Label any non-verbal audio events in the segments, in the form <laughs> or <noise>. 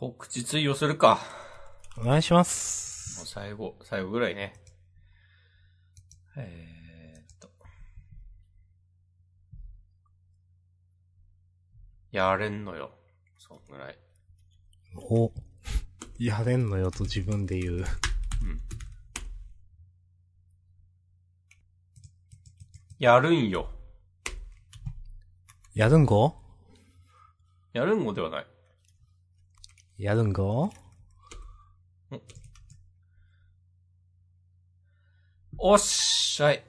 告知追をするか。お願いしまもうす。最後、最後ぐらいね。えーっと。やれんのよ。そんぐらい。お、やれんのよと自分で言う。うん。やるんよ。やるんご？やるんごではない。やるんごおっしゃい。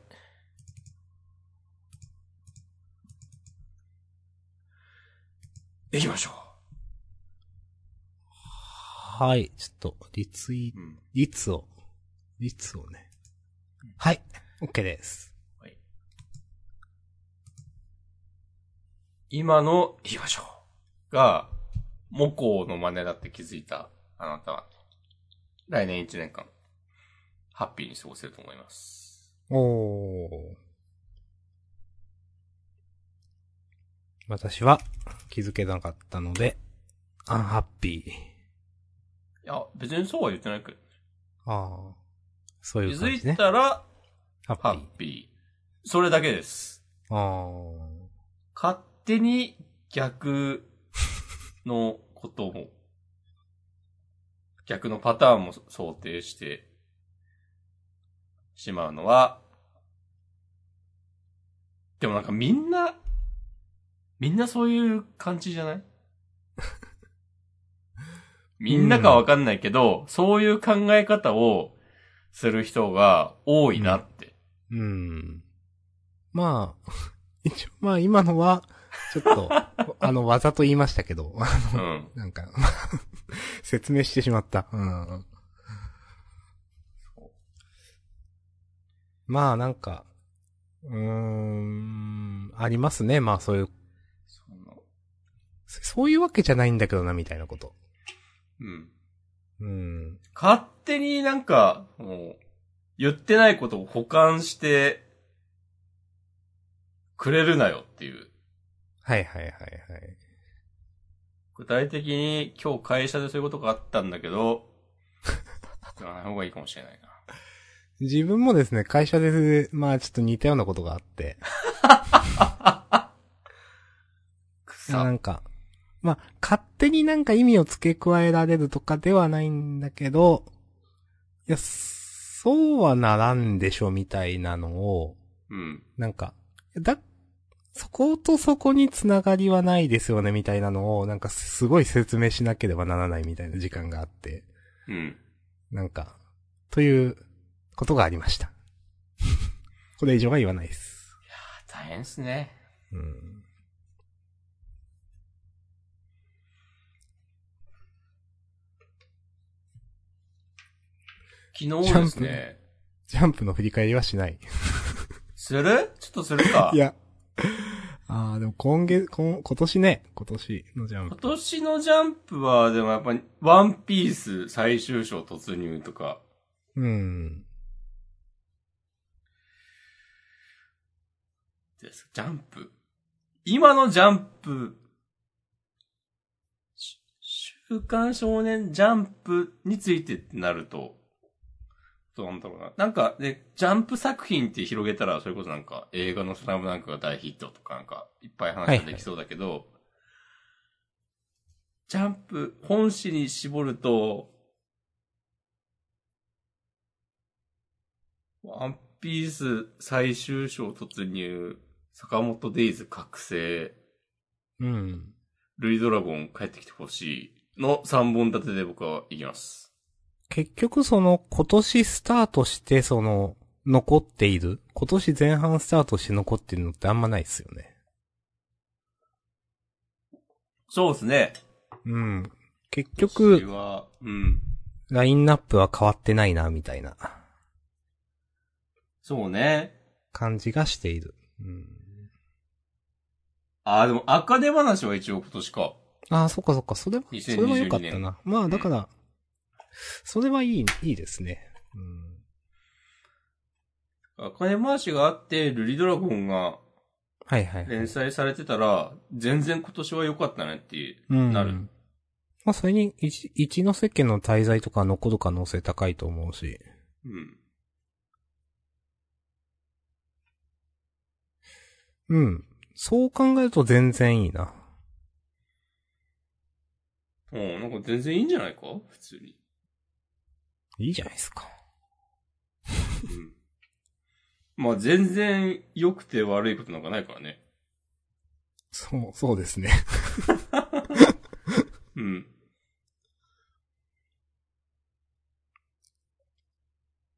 行きましょはい、ちょっと、リツイう。、うん。率を、率をね。はい、OK です。はい。今の行きましょう。が、モコの真似だって気づいたあなたは、来年1年間、ハッピーに過ごせると思います。おー。私は気づけなかったので、アンハッピー。いや、別にそうは言ってないけど、ああ。そう気づいいう感じね。たら、ハッピーハッ。ピー。それだけです。ああ。勝手に逆のことも、逆のパターンも想定してしまうのは、でもなんかみんな、みんなそういう感じじゃない？<laughs> みんなかわかんないけど、そういう考え方をする人が多いなって。うん。まあ、<laughs> 一応、まあ今のは、ちょっと、<laughs> あの、わざと言いましたけど、うん。なんか、<laughs> 説明してしまった。うん。まあなんか、うーん、ありますね。まあそういう、そういうわけじゃないんだけどな、みたいなこと。うん。うん。勝手になんか、もう、言ってないことを保管して、くれるなよっていう。はいはいはいはい。具体的に今日会社でそういうことがあったんだけど、言わない方がいいかもしれないな。自分もですね、会社で、まあちょっと似たようなことがあって。なさ。んか、まあ、勝手になんか意味を付け加えられるとかではないんだけど、いや、そうはならんでしょみたいなのを、うん。なんか、だ、そことそこにつながりはないですよねみたいなのを、なんかすごい説明しなければならないみたいな時間があって、うん。なんか、ということがありました。<laughs> これ以上は言わないです。大変っすね。うん。昨日ですね。ジャンプの振り返りはしない。する？ちょっとするか。いや。<laughs> ああ、でも今月、今、年ね、今年のジャンプ今。年のジャンプは、でもやっぱり、ワンピース最終章突入とか、うん。です。ジャンプ。今のジャンプ、週刊少年ジャンプについてってなると、なんだろうな。なんか、ね、ジャンプ作品って広げたら、それこそなんか、映画のスラムダンクが大ヒットとかなんか、いっぱい話ができそうだけど、ジャンプ、本誌に絞ると、ワンピース最終章突入、坂本デイズ覚醒、うん。ルイドラゴン帰ってきてほしいの3本立てで僕は行きます。結局その、今年スタートして、その、残っている。今年前半スタートして残っているのってあんまないですよね。そうですね。うん。結今局うん。ラインナップは変わってないな、みたいなそうね。感じがしている。うん。ああ、でも、赤手話は一応今年か。ああ、そっかそっか、それは、そ2022れは良かったな。まあ、だから、それはいい、いいですね。うん。赤手話があって、ルリドラゴンがはいはいはい。連載されてたら、全然今年は良かったねっていう、うん。なる。まあ、それに一、一ノ瀬家の滞在とか残る可能性高いと思うし。うん。うん。そう考えると全然いいな。うん、なんか全然いいんじゃないか？普通に。いいじゃないですか。うん。まあ全然良くて悪いことなんかないからね。そう、そうですね。うん。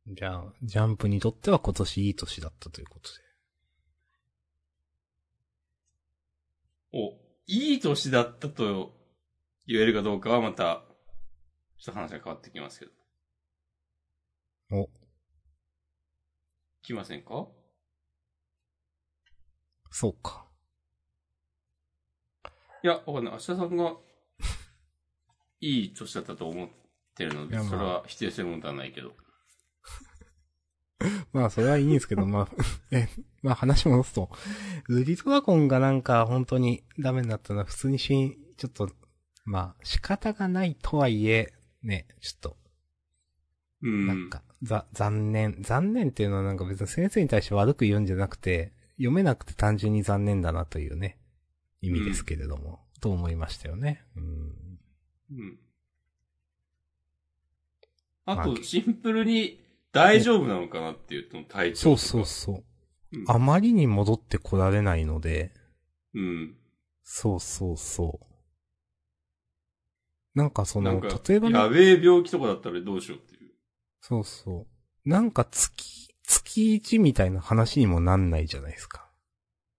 じゃあ、ジャンプにとっては今年いい年だったということで。お、いい年だったと言えるかどうかはまた、ちょっと話が変わってきますけど。お、来ませんか？そうか。いや、わかんない。明日さんが、<laughs> いい年だったと思ってるので、いやまあそれは否定するものではないけど。<laughs> まあ、それはいいんですけど、まあ、<laughs> え、まあ話戻すと、ウリドラゴンがなんか本当にダメになったのは普通にしん、ちょっと、まあ、仕方がないとはいえ、ね、ちょっと、うん。なんか、ざ、残念。残念っていうのはなんか別に先生に対して悪く言うんじゃなくて、読めなくて単純に残念だなというね、意味ですけれども、と思いましたよね。うん。うん。あと、まあシンプルに大丈夫なのかなっていうと、体調そう。そうそう。うん。あまりに戻ってこられないので、うん。そうそうそう。なんかその、例えばね、やべえ病気とかだったらどうしようっていう。そうそう。なんか月、月一みたいな話にもなんないじゃないですか。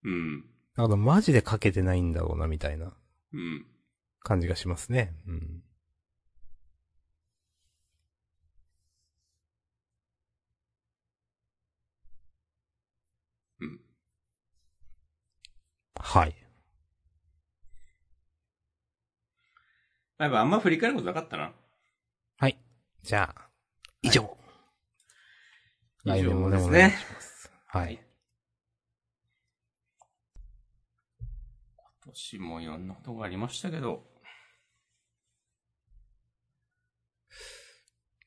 うん。だからマジでかけてないんだろうな、みたいなうん。感じがしますね。うん。うん。はい。やっぱあんま振り返ることなかったな。はい。じゃあ、以上。来年もね、以上ですねお願いします。はい。今年もいろんなことがありましたけど。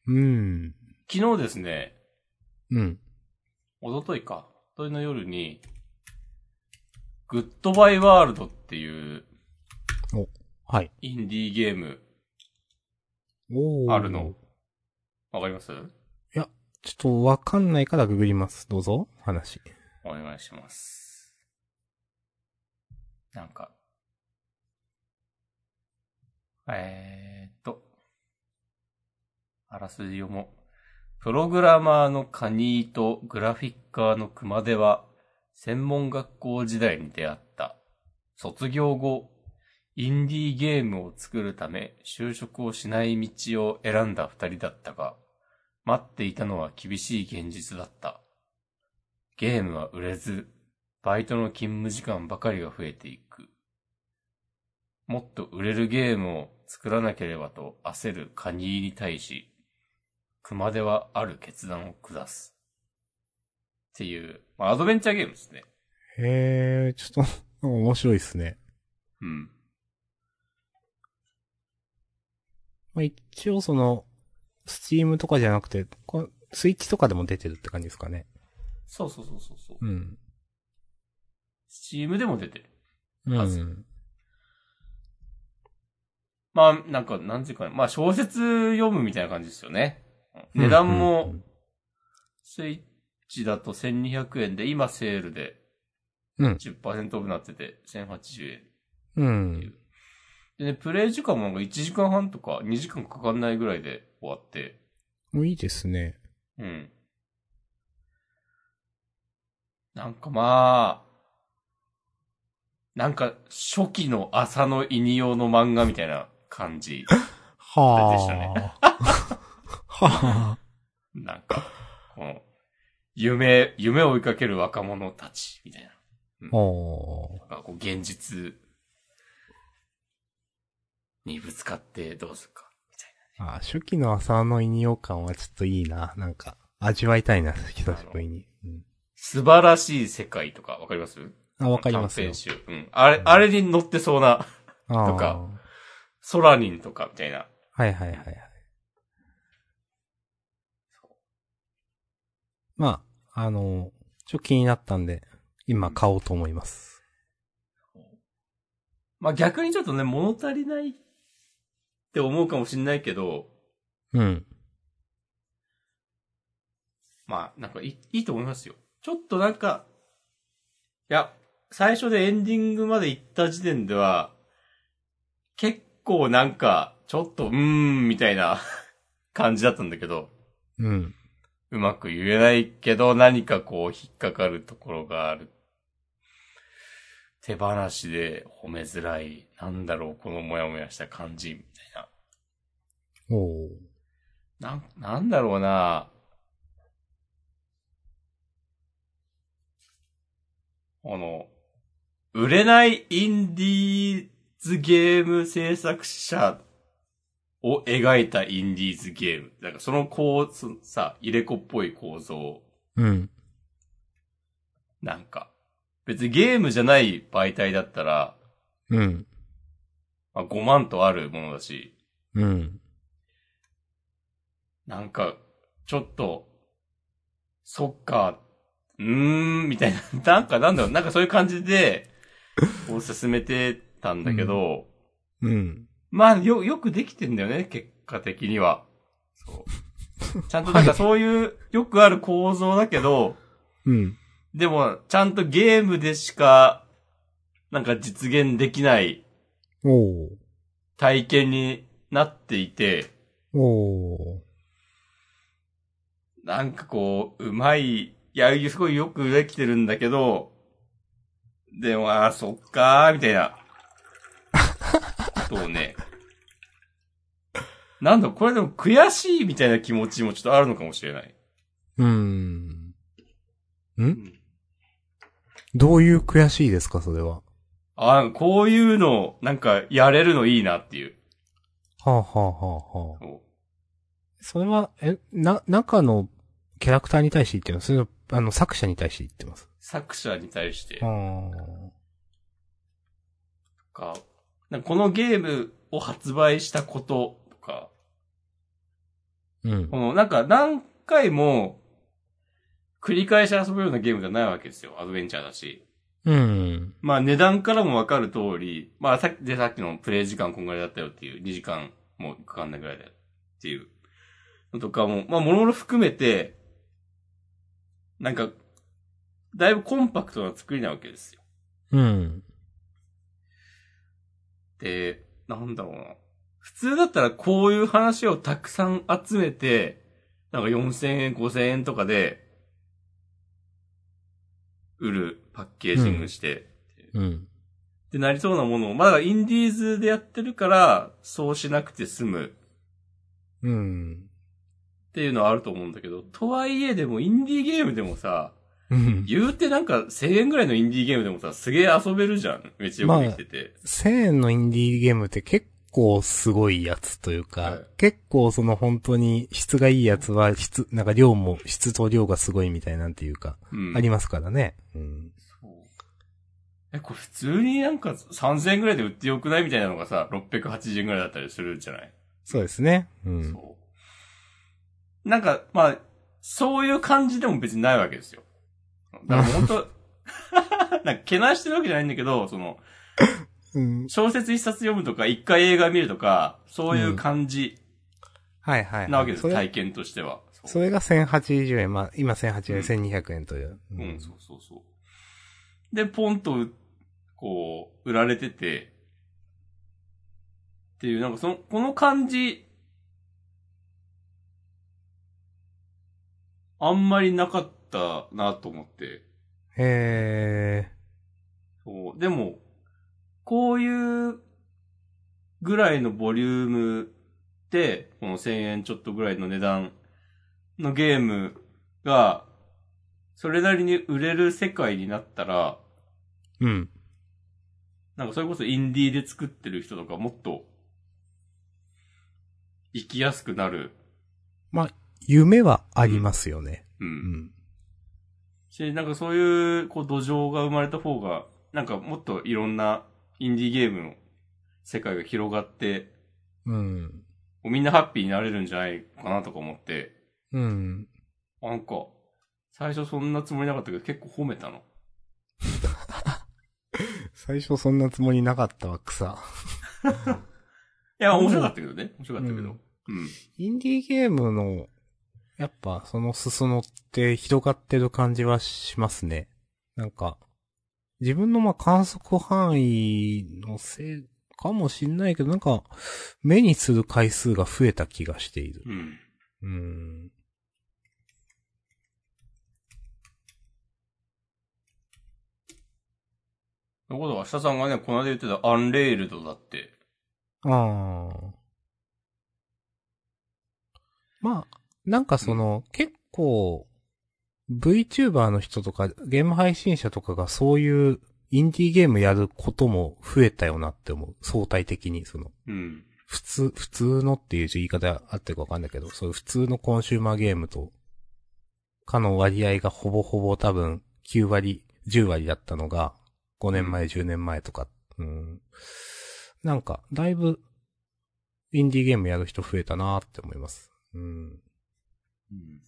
うん。昨日ですね、うん。一昨日か。一昨日の夜に、グッドバイワールドっていうはい。インディーゲームあるの。わかります？ちょっとわかんないからググります。どうぞ、話。お願いします。なんか、えーっと、あらすじ読もう。プログラマーのカニーとグラフィッカーの熊手は、専門学校時代に出会った。卒業後、インディーゲームを作るため就職をしない道を選んだ二人だったが、待っていたのは厳しい現実だった。ゲームは売れず、バイトの勤務時間ばかりが増えていく。もっと売れるゲームを作らなければと焦るカニーに対し、熊手はある決断を下す。っていう、まあ、アドベンチャーゲームですね。へえ、ちょっと、面白いですね。うん。まあ、一応その、スチームとかじゃなくて、スイッチとかでも出てるって感じですかね。そうそうそうそうそう。うん。スチームでも出てる。うん。まあ、なんか、なんていうかね。まあ、小説読むみたいな感じですよね。値段もん、スイッチだと1200円で、今セールでうん。10%オフになってて、1080円。うん。でね、プレイ時間もなんか1時間半とか2時間かかんないぐらいで終わって、もういいですね。うん。なんかまあ、なんか初期の朝のイニオの漫画みたいな感じ。はでしたねあ。はあ。なんか、この、夢、夢を追いかける若者たち、みたいな。おーなんかこう現実にぶつかってどうするか、みたいな。あ初期の朝の引用感はちょっといいな。なんか、味わいたいな、久しぶりに。うん、素晴らしい世界とか、わかります？あ、わかりますよ短編。集。うん。あれ、あれに乗ってそうな、とかソラニンとかみたいな。はいはいはいはい。まあ、あの、ちょっと気になったんで、今買おうと思います。まあ逆にちょっとね、物足りないって思うかもしんないけど、うん。まあなんかいいいいと思いますよ。ちょっとなんか、いや、最初でエンディングまで行った時点では、結構なんか、ちょっと、うーん、みたいな感じだったんだけど、うん。うまく言えないけど、何かこう引っかかるところがある。手放しで褒めづらい。なんだろう、このモヤモヤした感じ、みたいな。おー。なん、なんだろうなあの、売れないインディーズゲーム制作者を描いたインディーズゲーム。なんかその構図、さ、入れ子っぽい構造。うん。なんか。別にゲームじゃない媒体だったら、うん。まあ、5万とあるものだし、うん。なんか、ちょっと、そっか、うーん、みたいな、<laughs> なんかなんだろう、なんかそういう感じで、こう進めてたんだけど、うん。まあ、よ、よくできてんだよね、結果的には。そう。ちゃんとなんかそういう、よくある構造だけど、うん。でも、ちゃんとゲームでしか、なんか実現できない。体験になっていて。なんかこう、うまい、いや、すごいよくできてるんだけど、でも、あーそっかー、みたいな。<laughs> そうね。なんだ、これでも悔しいみたいな気持ちもちょっとあるのかもしれない。うーん？うんんどういう悔しいですか、それは？あーこういうの、なんか、やれるのいいなっていう。はあ、はあはあはあ、それは、え、な、中のキャラクターに対して言ってるのそれは、あの、作者に対して言ってます？作者に対して、あか、なんかこのゲームを発売したこととか、ーうんこ。の、なんか何回も繰り返し遊ぶようなゲームじゃないわけですよ。アドベンチャーだし。うん。まあ値段からもわかる通り、まあさっき、でさっきのプレイ時間こんぐらいだったよっていう、2時間もかかんないぐらいだよっていうのとかも、まあもろもろ含めて、なんか、だいぶコンパクトな作りなわけですよ。うん。で、なんだろうな。普通だったらこういう話をたくさん集めて、なんか4000円、5000円とかで、売る、パッケージングして、うん。ってなりそうなものを、まだインディーズでやってるから、そうしなくて済むうん。っていうのはあると思うんだけど、とはいえでもインディーゲームでもさ、うん。言うてなんか1000円ぐらいのインディーゲームでもさ、すげえ遊べるじゃん。めっちゃよくできてて。1000円のインディーゲームって結構すごいやつというか、はい結構その本当に質がいいやつは質、なんか量も、質と量がすごいみたいなんていうか、うん。ありますからね。うん。そうえ、これ普通になんか3000円ぐらいで売ってよくないみたいなのがさ、680円ぐらいだったりするじゃない、そうですね。うん。そう。なんか、まあ、そういう感じでも別にないわけですよ。だから本当 <laughs> なんか、けなしてるわけじゃないんだけど、その、うん。小説一冊読むとか、一回映画見るとか、そういう感じはいはい、はい。なわけです、体験としては。それが1080円、まあ、今1080円、1200円という。うん、そうそうそう。で、ポンと、こう、売られてて、っていう、なんかその、この感じ、あんまりなかったなと思って。へそう。でも、こういうぐらいのボリュームで、この1000円ちょっとぐらいの値段のゲームが、それなりに売れる世界になったら、ー。うん。なんかそれこそインディーで作ってる人とかもっと、生きやすくなる。夢はありますよね。う。うんん。し、なんかそういう、こう、土壌が生まれた方が、なんかもっといろんなインディーゲームの世界が広がってうん。みんなハッピーになれるんじゃないかなとか思って、うん。なんか、最初そんなつもりなかったけど結構褒めたの。<laughs> 最初そんなつもりなかったわ、草。いや、面白かったけどね。面白かったけど。ううんん。インディーゲームの、やっぱその裾野って広がってる感じはしますね。なんか、自分のまあ観測範囲のせいかもしんないけど、なんか、目にする回数が増えた気がしている。うん。うん。ということは、下さんがね、この間言ってたアンレールドだって。ああ。まあ、なんかその、結構、VTuber の人とか、ゲーム配信者とかがそういうインディーゲームやることも増えたよなって思う。相対的に、その、うん。普通、普通のっていう言い方あってるかわかんないけど、そういう普通のコンシューマーゲームと、かの割合がほぼほぼ多分9割、10割だったのが、5年前、10年前とか、うん。なんか、だいぶ、インディーゲームやる人増えたなって思います。うん。うん。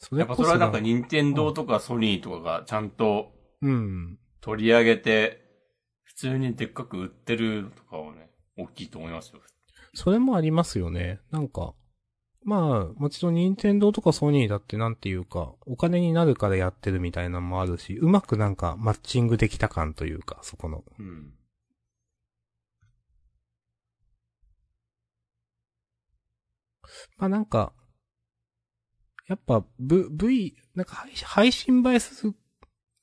それやっぱそれはなんか、任天堂とかソニーとかがちゃんとうん。取り上げて、普通にでっかく売ってるのとかはね、大きいと思いますよ。それもありますよね。なんか、まあ、もちろん任天堂とかソニーだってなんていうか、お金になるからやってるみたいなのもあるし、うまくなんかマッチングできた感というか、そこの。うん。まあなんか、やっぱ、V、V、なんか配信配信映えする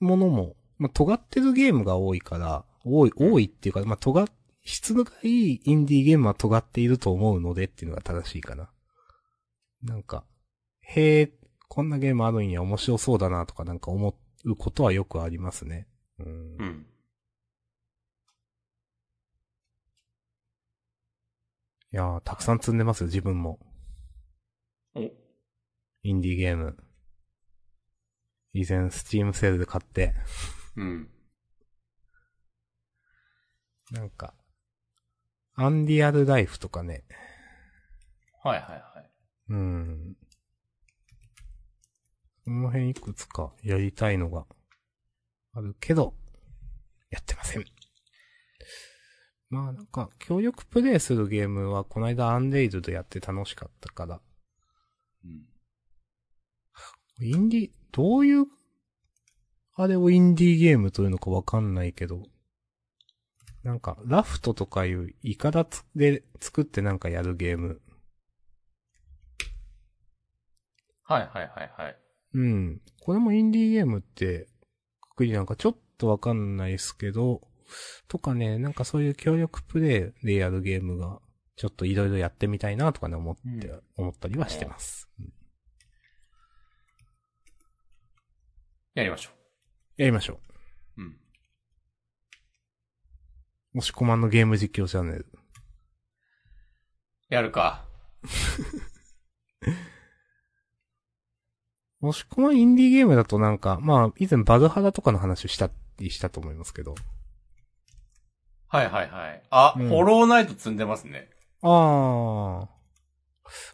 ものも、まあ尖ってるゲームが多いから、多い、多いっていうか、まあ尖っ、質がいいインディーゲームは尖っていると思うのでっていうのが正しいかな。なんか、へえ、こんなゲームあるんや面白そうだなとかなんか思うことはよくありますね。うんう。ん。いやー、たくさん積んでますよ、自分も。お、インディーゲーム。以前、スチームセールで買って、うん。なんか、アンディアルライフとかね。はいはいはい。うん。この辺いくつかやりたいのがあるけど、やってません。まあなんか、協力プレイするゲームはこの間アンデイズでやって楽しかったから、うん。インディ、どういう、あれをインディーゲームというのかわかんないけど、なんか、ラフトとかいうイカダつで作ってなんかやるゲーム。はいはいはいはい。うん。これもインディーゲームって、くくりなんかちょっとわかんないですけど、とかね、なんかそういう協力プレイでやるゲームが、ちょっといろいろやってみたいなとかね、思って、うん思ったりはしてます。うんやりましょやりましょう。うん。う。もしこまんのゲーム実況チャンネル。やるか。<laughs> もしこまんインディーゲームだとなんか、まあ、以前バルハラとかの話したりしたと思いますけど。はいはいはい。あ、うんホローナイト積んでますね。ああ。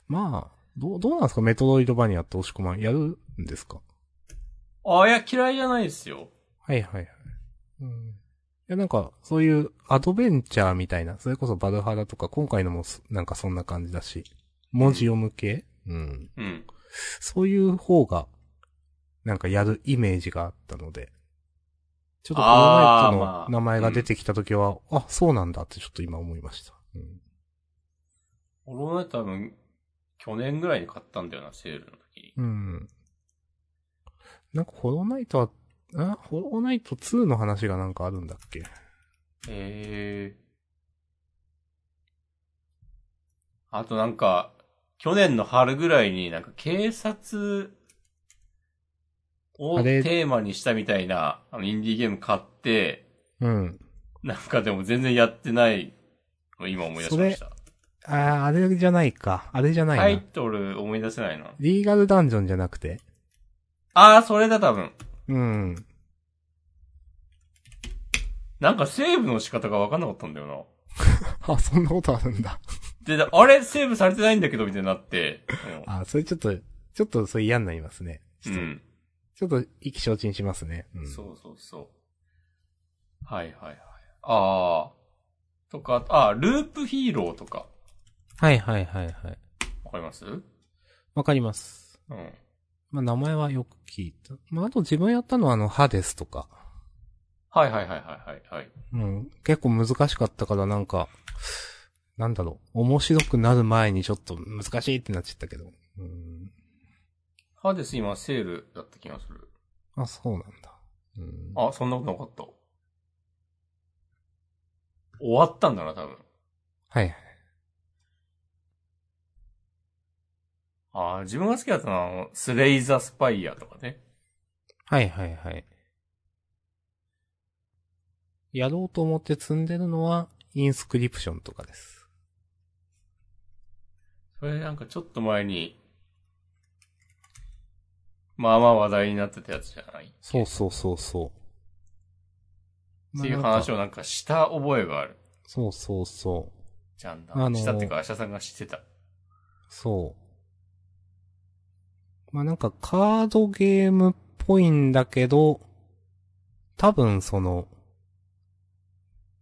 まあ、どう、どうなんですか？メトロイドバニアって押し込まんやるんですか？あ、いや、嫌いじゃないですよ。はいはいはい。うん。いやなんか、そういうアドベンチャーみたいな、それこそバルハラとか、今回のもすなんかそんな感じだし、文字読む系？うん。うん。そういう方が、なんかやるイメージがあったので、ちょっとこのナイトの名前が出てきたときは、あ、そうなんだってちょっと今思いました。うん。ホローナイト多分、去年ぐらいに買ったんだよな、セールの時に。うん。なんか、ホローナイトは、あ、ホローナイト2の話がなんかあるんだっけ？へえ。あとなんか、去年の春ぐらいになんか警察をテーマにしたみたいな、あの、インディーゲーム買って、うん。なんかでも全然やってないの今思い出しました。あー、あれじゃないか。あれじゃないな。タイトル思い出せないな。リーガルダンジョンじゃなくて？ああ、それだ多分。うん。なんかセーブの仕方がわかんなかったんだよ <laughs> あ、そんなことあるんだ。で、あれセーブされてないんだけど、みたいになって。あ、それちょっと、ちょっとそれ嫌になりますね。ちょっと、うん。ちょっと意気消沈しますね。うん。そうそうそう。はいはいはい。ああ。とか、あ、ループヒーローとか。はいはいはいはい。わかります？うん。わかります。まあ、名前はよく聞いた。まあ、あと自分やったのはあの、ハデスとか。はいはいはいはいはいはい。うん。結構難しかったからなんか、なんだろう。面白くなる前にちょっと難しいってなっちゃったけど。うん。ハデス今セールだった気がする。あ、そうなんだ。うん。あ、そんなことなかった。終わったんだな、多分。はいはい。ああ、自分が好きだったのは、あの、スレイザースパイアとかね。はいはいはい。やろうと思って積んでるのは、インスクリプションとかです。それなんかちょっと前に、まあまあ話題になってたやつじゃない？そうそうそうそう。っていう話をなんかした覚えがある。そうそうそう。じゃんだ。あのーしたっていうか、アシャさんが知ってた。そう。まあなんかカードゲームっぽいんだけど、多分その、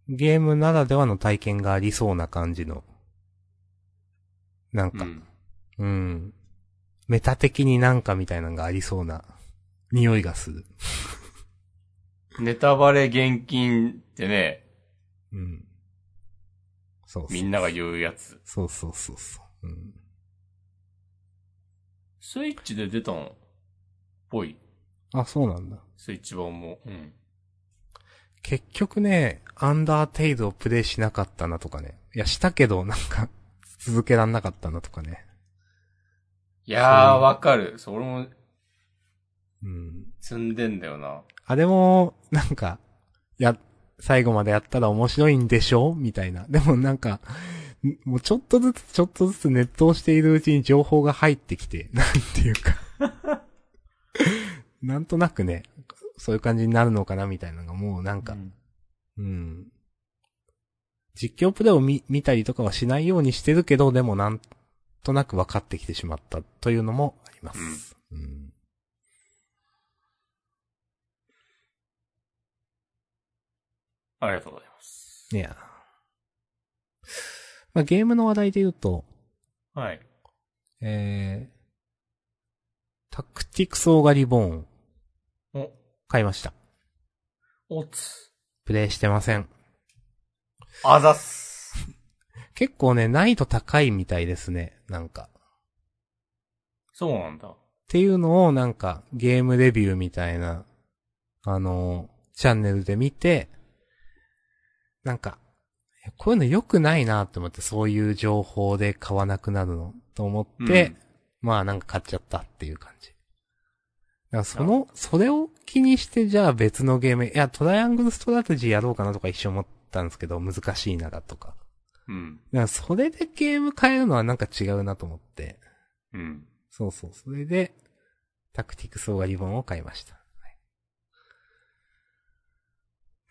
ゲームならではの体験がありそうな感じの。なんか、うん。うん。メタ的になんかみたいなのがありそうな匂いがする。ネタバレ厳禁ってね、うん。そうそう。みんなが言うやつ。そうそうそうそう。うん。スイッチで出たのっぽい。あ、そうなんだ。スイッチ版も。うん。結局ね、アンダーテイルをプレイしなかったなとかね。いや、したけど、なんか、続けらんなかったなとかね。いやー、わかる。それもうん。積んでんだよな。あれも、なんか、や、最後までやったら面白いんでしょ？みたいな。でもなんか、んもうちょっとずつちょっとずつネットをしているうちに情報が入ってきて、<laughs> なんていうか。なんとなくね、そういう感じになるのかなみたいなのがもうなんか、うんうん。実況プレイを見、見たりとかはしないようにしてるけど、でもなんとなく分かってきてしまったというのもあります。うん。ありがとうございます。いや。まあ、ゲームの話題で言うと、はい。えー、タクティクスオーガリボーンお、買いました。おつ。プレイしてません。あざっす。<laughs> 結構ね、難易度高いみたいですね。なんか。そうなんだ。っていうのをなんかゲームレビューみたいな、あの、チャンネルで見て、なんか、こういうの良くないなって思って、そういう情報で買わなくなるのと思って、うんまあなんか買っちゃったっていう感じ。だからその、それを気にしてじゃあ別のゲーム、いや、トライアングルストラテジーやろうかなとか一瞬思ったんですけど、難しいなだとか。うん。だからそれでゲーム変えるのはなんか違うなと思って。うん。そうそう。それで、タクティクスオウガリボーンを買いました。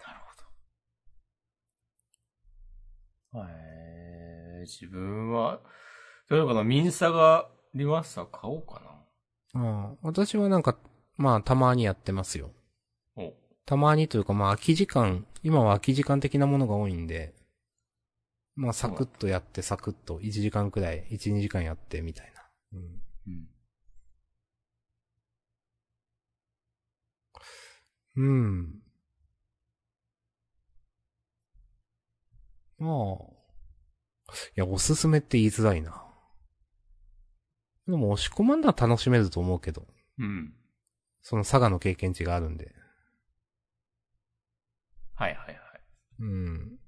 なるほど。えー、自分は、どういうのかな、ミンサがリマスター買おうかな。ああ私はなんか、まあ、たまにやってますよ。お、たまにというか、まあ、空き時間、今は空き時間的なものが多いんで、まあ、サクッとやって、サクッと、1時間くらい、1、2時間やって、みたいな。うん。うん。うん。まあ。いや、おすすめって言いづらいな。でも、押し込まんだら楽しめると思うけど。うん。その佐賀の経験値があるんで。はいはいはい。うん。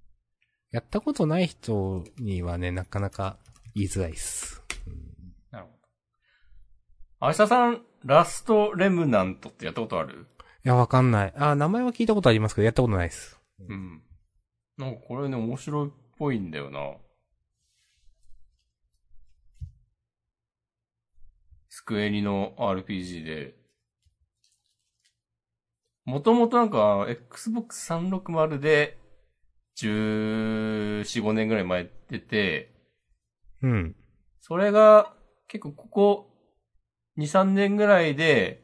やったことない人にはね、なかなか言いづらいっす。なるほど。明日さん、ラストレムナントってやったことある？いや、わかんない。あ、名前は聞いたことありますけど、やったことないっす。うん。なんかこれね、面白いっぽいんだよな。スクエニの RPG で。もともとなんか、Xbox 360で、14、5年ぐらい前出て、うん。それが結構ここ2、3年ぐらいで、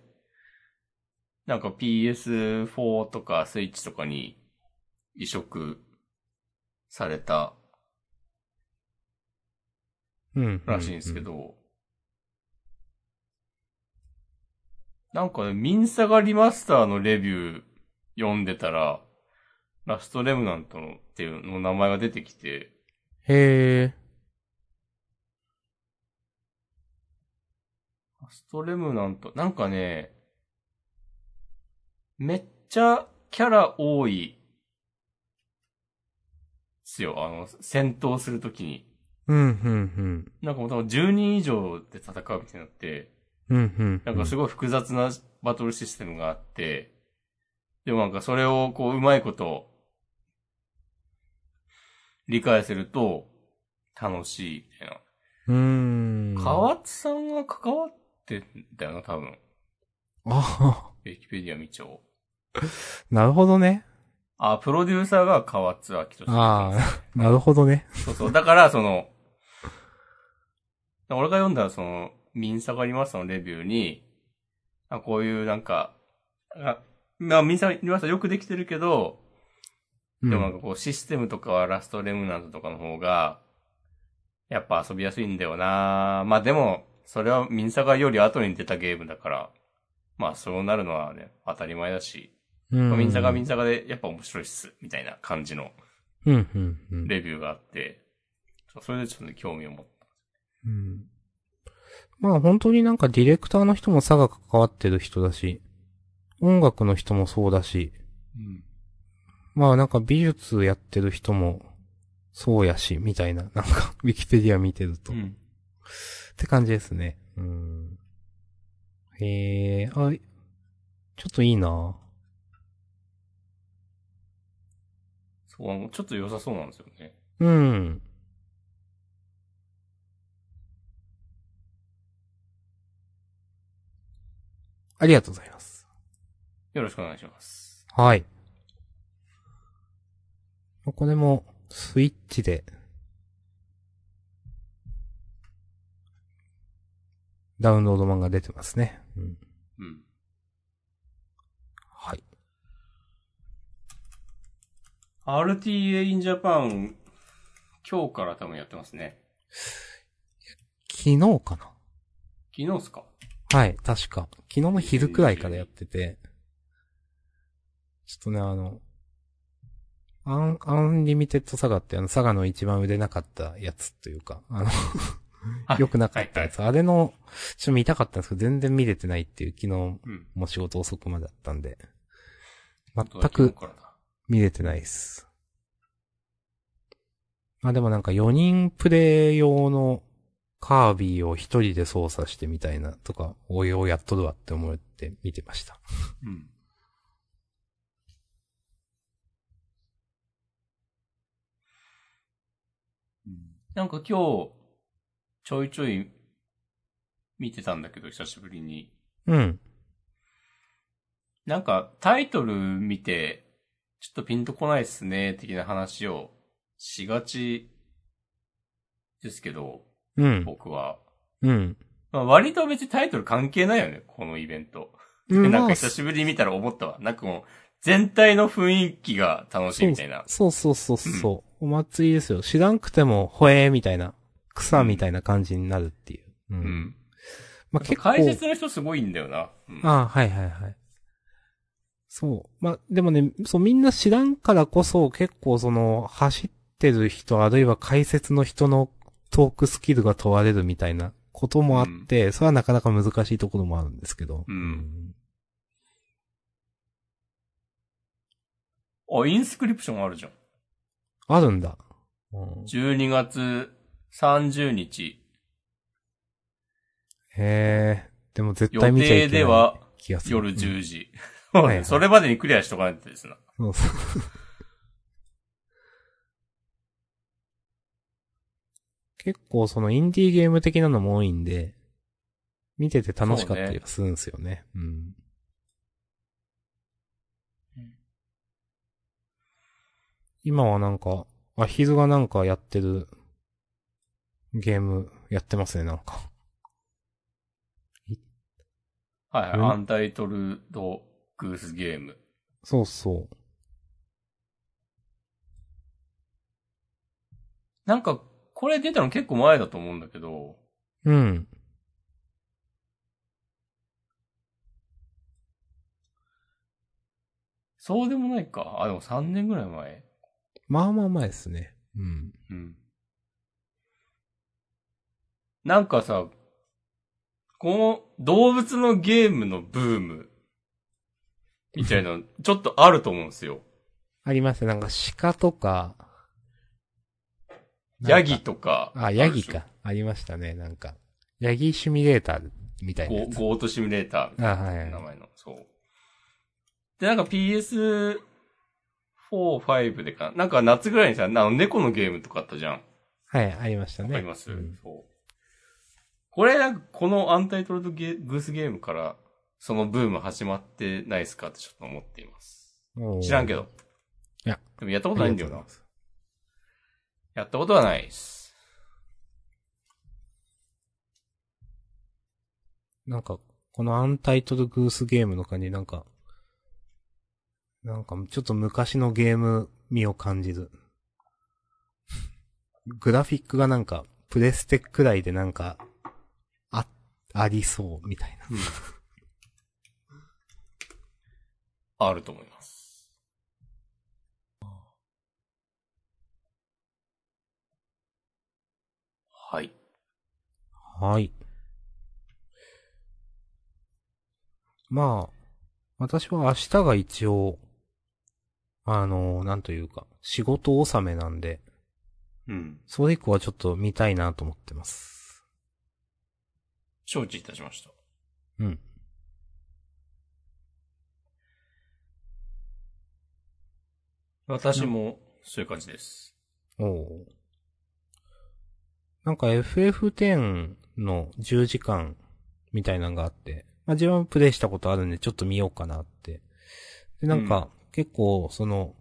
なんか PS4 とかスイッチとかに移植されたうん。らしいんですけ。ど、なんかね、ミンサガリマスターのレビュー読んでたら、ラストレムナントのっていうの名前が出てきて、へえ。ラストレムナント、なんかね、めっちゃキャラ多い、ですよ。あの、戦闘するときに。うん、うん、なんかもう多分10人以上で戦うみたいになって、うん。うん、うん。なんかすごい複雑なバトルシステムがあって、でもなんかそれをこううまいこと理解すると楽しいみたいな。うーん。河津さんが関わってんだよな、多分。あウィキペディア見ちゃおう。<laughs> なるほどね。あ、プロデューサーが河津明俊。ああ、なるほどね。そうそう。だから、その、俺が読んだその、ミンサガリマスターのレビューに、あこういうなんか、あまあ、ミンサガリマスターよくできてるけど、うんでもなんかこうシステムとかはラストレムナントとかの方が、やっぱ遊びやすいんだよなまあでも、それはミンサガより後に出たゲームだから、まあそうなるのはね、当たり前だし、うん。ミンサガミンサガでやっぱ面白いっす、みたいな感じのうん、うん、うん。レビューがあって、それでちょっとね、興味を持った。うん。まあ本当になんかディレクターの人も佐賀関わってる人だし、音楽の人もそうだし、うん。まあなんか美術やってる人もそうやし、みたいな、<laughs> なんか、ウィキペディア見てると。っうん。て感じですね。うん。へえ、あ、ちょっといいなちょっと良さそうなんですよね。うん。ありがとうございます。よろしくお願いします。はい。これも、スイッチで、ダウンロード版が出てますね。うん。うん。はい。RTA in Japan、今日から多分やってますね。昨日かな？昨日っすか？はい、確か。昨日の昼くらいからやってて、ちょっとね、あの、アン、アンリミテッドサガってあの、サガの一番売れなかったやつというか、あの、良くなかったやつ。あれの、ちょっと見たかったんですけど、全然見れてないっていう、昨日うん。もう仕事遅くまでだったんで、全く見れてないです。まあでもなんか4人プレイ用のカービィを一人で操作してみたいなとか、おいおいやっとるわって思って見てました。うん。なんか今日、ちょいちょい見てたんだけど、久しぶりに。うん。なんかタイトル見て、ちょっとピンとこないっすね、的な話をしがちですけど、うん。僕は。うん。まあ、割と別にタイトル関係ないよね、このイベント。うんまあ <laughs> なんか久しぶりに見たら思ったわ。なんかもう、全体の雰囲気が楽しいみたいな。そうそうそうそう、お祭りですよ。知らんくても、ほえーみたいな、草みたいな感じになるっていう。う。うんん。まあ、結構。解説の人すごいんだよな。うん、ああ、はいはいはい。そう。まあ、でもね、そう、みんな知らんからこそ、結構その、走ってる人、あるいは解説の人のトークスキルが問われるみたいなこともあって、それはなかなか難しいところもあるんですけど。うんあ、インスクリプションあるじゃん。あるんだ。うん12月30日。へえ。でも絶予対見ちゃいけない。定では気がする。夜うん10時。はいはい <laughs> それまでにクリアしとかないとですな。そうそう。結構そのインディーゲーム的なのも多いんで、見てて楽しかったりはするんですよね。うん。今はなんか、アヒルがなんかやってる、ゲームやってますね、なんか。はい、うんアンタイトルドグースゲーム。そうそう。なんか、これ出たの結構前だと思うんだけど、うん。そうでもないか。あ、でも3年ぐらい前。まあまあ前ですね。うん。うん。なんかさ、この動物のゲームのブーム、みたいなの、ちょっとあると思うんですよ。ありますね。なんか鹿とか、ヤギとか。あ、ヤギか。ありましたね、なんか。ヤギシミュレーターみたいなゴ。ゴートシミュレーターみたいあ、はいなはい。名前の。そう。で、なんか PS4、5でかな。なんか夏ぐらいにさ、あの猫のゲームとかあったじゃん。はい、ありましたね。わかります、うんそう。これなんかこのアンタイトルドゲグースゲームから、そのブーム始まってないですかってちょっと思っています。知らんけど。いや。でもやったことないんだよなやったことはないです。なんか、このアンタイトルグースゲームの感じ、なんか、なんかちょっと昔のゲーム味を感じる。グラフィックがなんか、プレステくらいでなんか、あ、ありそう、みたいな。あると思います。はい。はい。まあ、私は明日が一応、あの、なんというか、仕事納めなんで、うん。それ以降はちょっと見たいなと思ってます。承知いたしました。うん。私も、そういう感じです。おお。なんか FF10 の10時間みたいなのがあって、まあ自分はプレイしたことあるんでちょっと見ようかなって。で、なんか、結構その、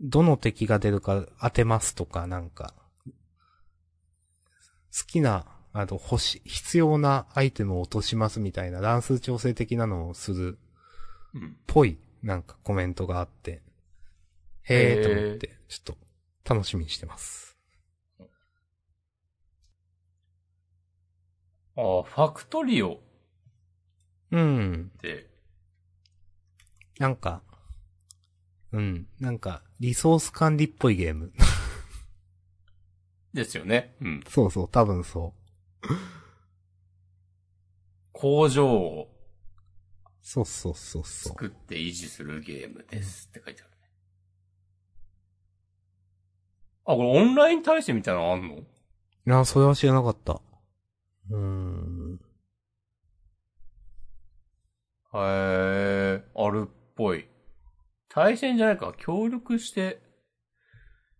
どの敵が出るか当てますとか、なんか、好きな、あの、欲し、必要なアイテムを落としますみたいな乱数調整的なのをするうん。ぽい、なんかコメントがあって、へえーと思って、ちょっと楽しみにしてます。ああ、ファクトリオっうん。て、なんか、うん。なんか、リソース管理っぽいゲーム。<laughs> ですよね。うん。そうそう、多分そ工場をう。そうそうそうそう。作って維持するゲームですって書いてあるあ、これオンライン対戦みたいなのあんの？いや、それは知らなかった。うーん。へえ、あるっぽい。対戦じゃないか、協力して、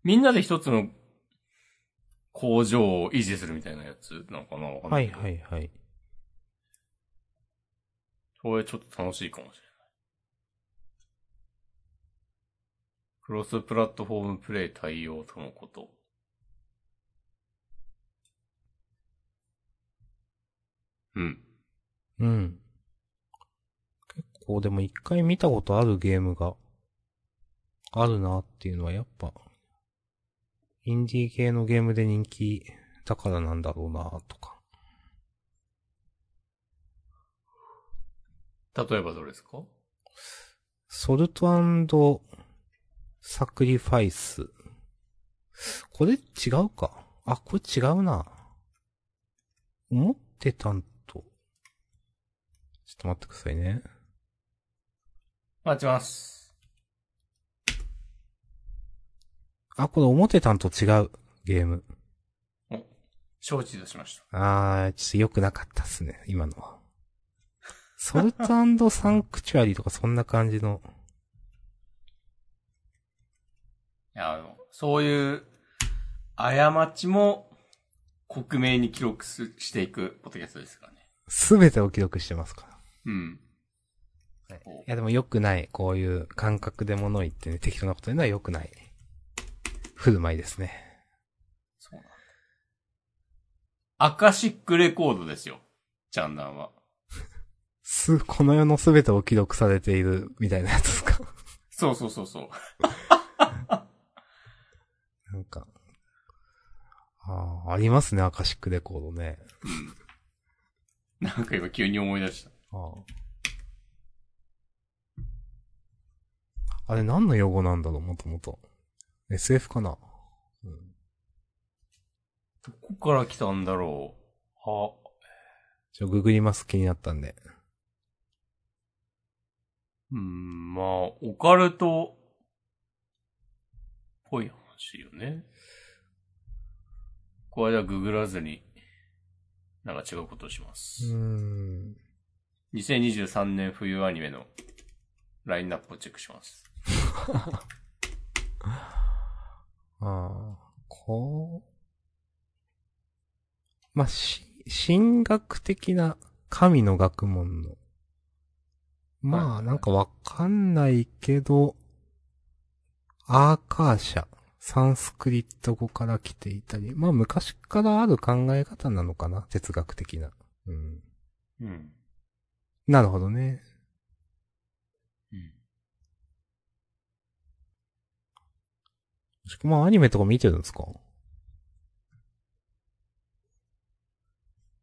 みんなで一つの工場を維持するみたいなやつなのかな？わかんなはいはいはい。それちょっと楽しいかもしれない。クロスプラットフォームプレイ対応とのこと。うん。うん。結構でも一回見たことあるゲームがあるなっていうのはやっぱ、インディー系のゲームで人気だからなんだろうなとか。例えばどれですか？ソルトサクリファイス。これ違うかあ、これ違うな。思ってたんと。ちょっと待ってくださいね。待ちます。あ、これ思ってたんと違うゲーム。承知いたしました。あー、ちょっと良くなかったっすね、今のは。ソルトサンクチュアリとかそんな感じの。いや、そういう、過ちも、克明に記録すしていくポッドキャストですからね。すべてを記録してますから。うん。いやでも良くない。こういう感覚で物言ってね、適当なこと言うのは良くない。振る舞いですね。そうなんだ。アカシックレコードですよ。ジャンダンは。<laughs> す、この世のすべてを記録されているみたいなやつですか？そうそうそうそう。なんか。ああ、ありますね、アカシックレコードね。なんか今急に思い出した。ああ。あれ何の用語なんだろう、もともと。SF かな、うん、どこから来たんだろう。あ、ちょ、ググります、気になったんで。うん、まあ、オカルト、ぽい話よね。これはググらずに、なんか違うことをします。うーん。2023年冬アニメのラインナップをチェックします。<laughs> ああ、こう。まあ、し、神学的な神の学問の。まあ、なんかわかんないけど、アーカーシャ、サンスクリット語から来ていたり、まあ昔からある考え方なのかな哲学的な。うん。うん。なるほどね。うん。しかもアニメとか見てるんですか？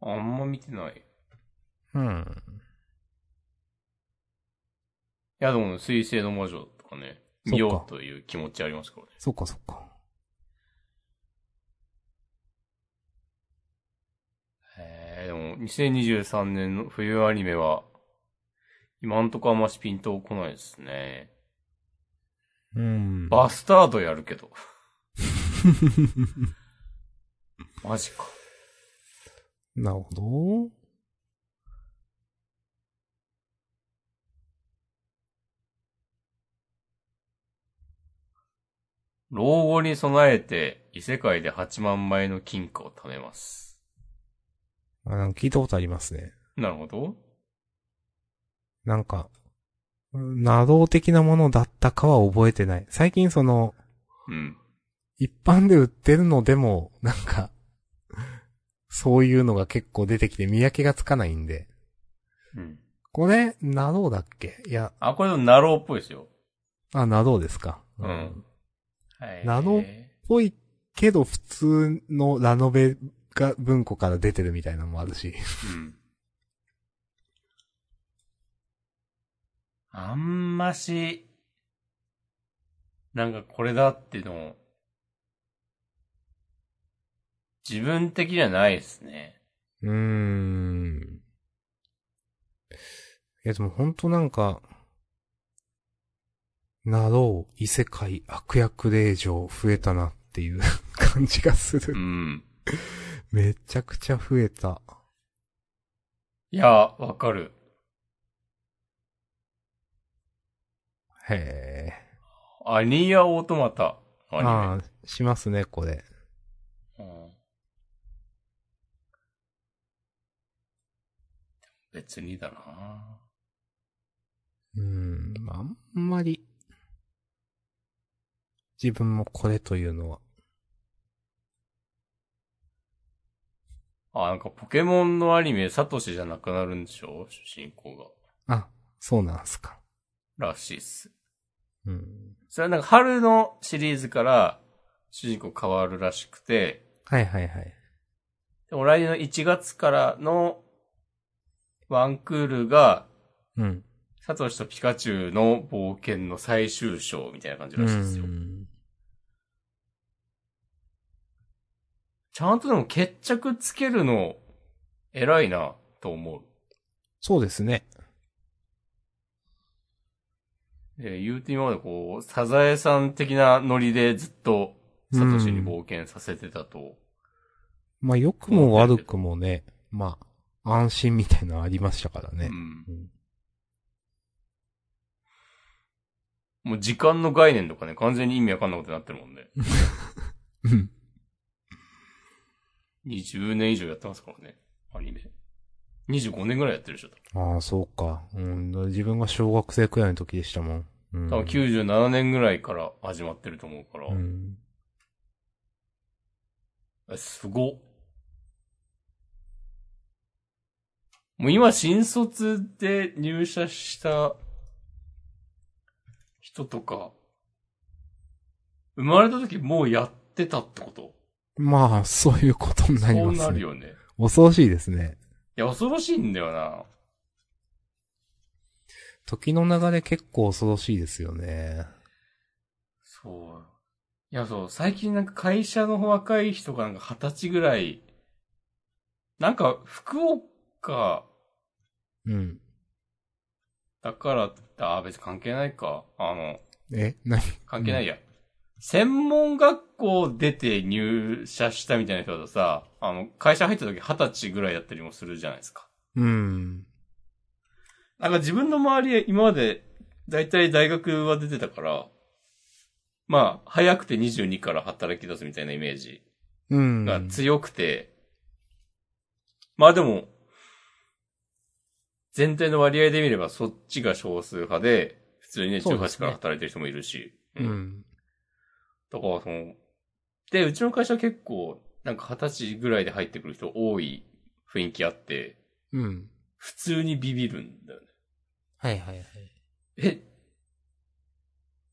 あんま見てない。いうん。や、でも、水星の魔女とかね、見ようという気持ちありますからね。そっかそっか。へえ、でも、2023年の冬アニメは、今んとこあんましピンとこないですね。うん。バスタードやるけど。<laughs> マジか。なるほど。老後に備えて、異世界で8万枚の金貨を貯めます。あなんか聞いたことありますね。なるほど。なんか、うんなど的なものだったかは覚えてない。最近その、うん。一般で売ってるのでも、なんか、そういうのが結構出てきて見分けがつかないんで。うん。これ、などだっけ？いや、あ、これナローっぽいですよ。あ、などですか？うん。はい。ナノぽいけど普通のラノベが文庫から出てるみたいなのもあるし。うん。あんまし、なんかこれだっていうの、自分的にはないですね。うーん。いやでもほんとなんか、なろう、異世界、悪役令嬢増えたなっていう <laughs> 感じがするう。ん。めちゃくちゃ増えた。いや、わかる。へえ。アニアオートマタ。アニメ。ああ、しますね、これ。うん別にだなうーん、あんまり、自分もこれというのは。あ、なんかポケモンのアニメ、サトシじゃなくなるんでしょ？主人公が。あ、そうなんすか。らしいっす。うん。それはなんか春のシリーズから主人公変わるらしくて、はいはいはい。でも来年の1月からのワンクールが、うん。サトシとピカチュウの冒険の最終章みたいな感じらしいですよう。んちゃんとでも決着つけるの偉いなと思う。そうですね。で、言うて今までこう、サザエさん的なノリでずっとサトシに冒険させてたと。まあ、良くも悪くもね、まあ、安心みたいなのありましたからねう。ん。うんもう時間の概念とかね、完全に意味わかんないことになってるもんね。うん。20年以上やってますからね、アニメ。25年ぐらいやってるでしょ。ああ、そうか。うん。自分が小学生くらいの時でしたもん。うん。多分97年ぐらいから始まってると思うから。うん。えすごっ。もう今新卒で入社した人とか、生まれた時もうやってたってこと？まあ、そういうことになりそうますね。なるよね。恐ろしいですね。いや、恐ろしいんだよな。時の流れ結構恐ろしいですよね。そう。いや、そう、最近なんか会社の若い人がなんか二十歳ぐらい、なんか福岡うん。だからって、あ、別に関係ないか。あの、え、何？関係ないや。専門学校出て入社したみたいな人だとさ、あの、会社入った時二十歳ぐらいだったりもするじゃないですか。うん。なんか自分の周り今まで、だいたい大学は出てたから、まあ、早くて22から働き出すみたいなイメージうん。が強くて、まあでも、全体の割合で見ればそっちが少数派で、普通にね、18そうですねから働いてる人もいるし。う。ん。だからその、で、うちの会社は結構、なんか二十歳ぐらいで入ってくる人多い雰囲気あって、うん。普通にビビるんだよね。はいはいはい。え？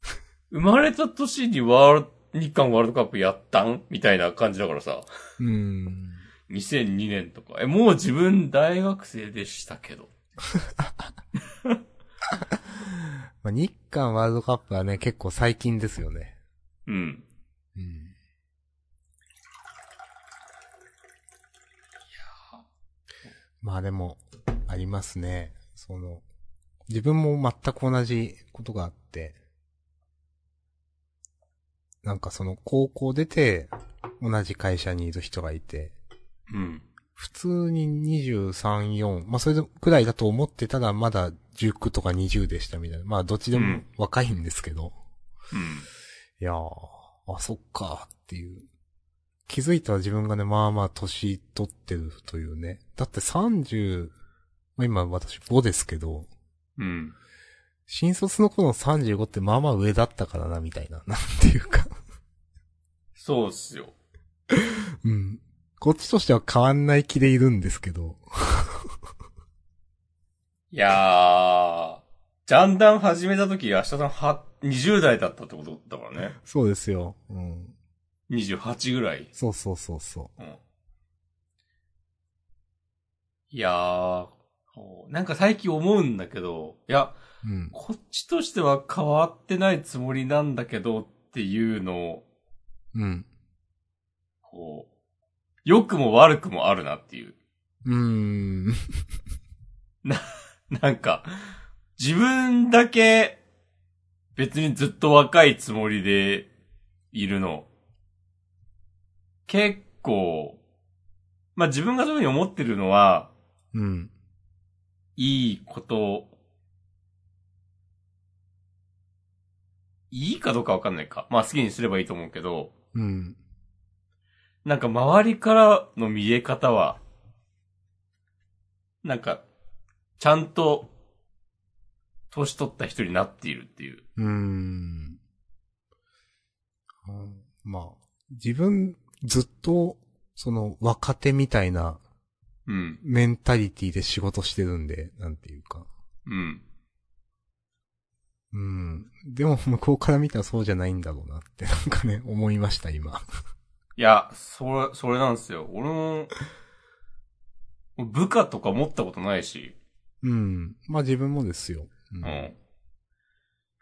<laughs> 生まれた年にワールド、日韓ワールドカップやったん？みたいな感じだからさ。うん。2002年とか。え、もう自分大学生でしたけど。<laughs> まあ、日韓ワールドカップはね、結構最近ですよね。うん。うん。まあでも、ありますね。その、自分も全く同じことがあって、なんかその高校出て同じ会社にいる人がいて、うん。普通に23、4、まあそれくらいだと思ってたらまだ19とか20でしたみたいな。まあどっちでもうん若いんですけど、うん。いやー、あ、そっかっていう。気づいたら自分がね、まあまあ年取ってるというね。だって30、まあ今私5ですけど、うん。新卒の頃の35ってまあまあ上だったからな、みたいな。なんていうか。そうっすよ。うん。こっちとしては変わんない気でいるんですけど。いやー、ジャンダン始めた時、明日さんは、20代だったってことだからね。そうですよ。うん。28ぐらい。そうそうそうそうん。いやー、なんか最近思うんだけど、いや、う。うん。こっちとしては変わってないつもりなんだけどっていうのを、うん。こう、良くも悪くもあるなっていう。うーん。<laughs> なんか、自分だけ別にずっと若いつもりでいるの。結構、まあ、自分がそういうふうに思ってるのは、うん。いいこと、いいかどうかわかんないか。まあ好きにすればいいと思うけど、うん。なんか周りからの見え方は、なんか、ちゃんと、年取った人になっているっていう。うーん。あまあ、自分、ずっと、その、若手みたいなうん。メンタリティで仕事してるんで、なんていうか。うん。うん。でも、向こうから見たらそうじゃないんだろうなって、なんかね、思いました、今。いや、それ、それなんですよ。俺も、部下とか持ったことないし、うん。まあ自分もですよ。ううん。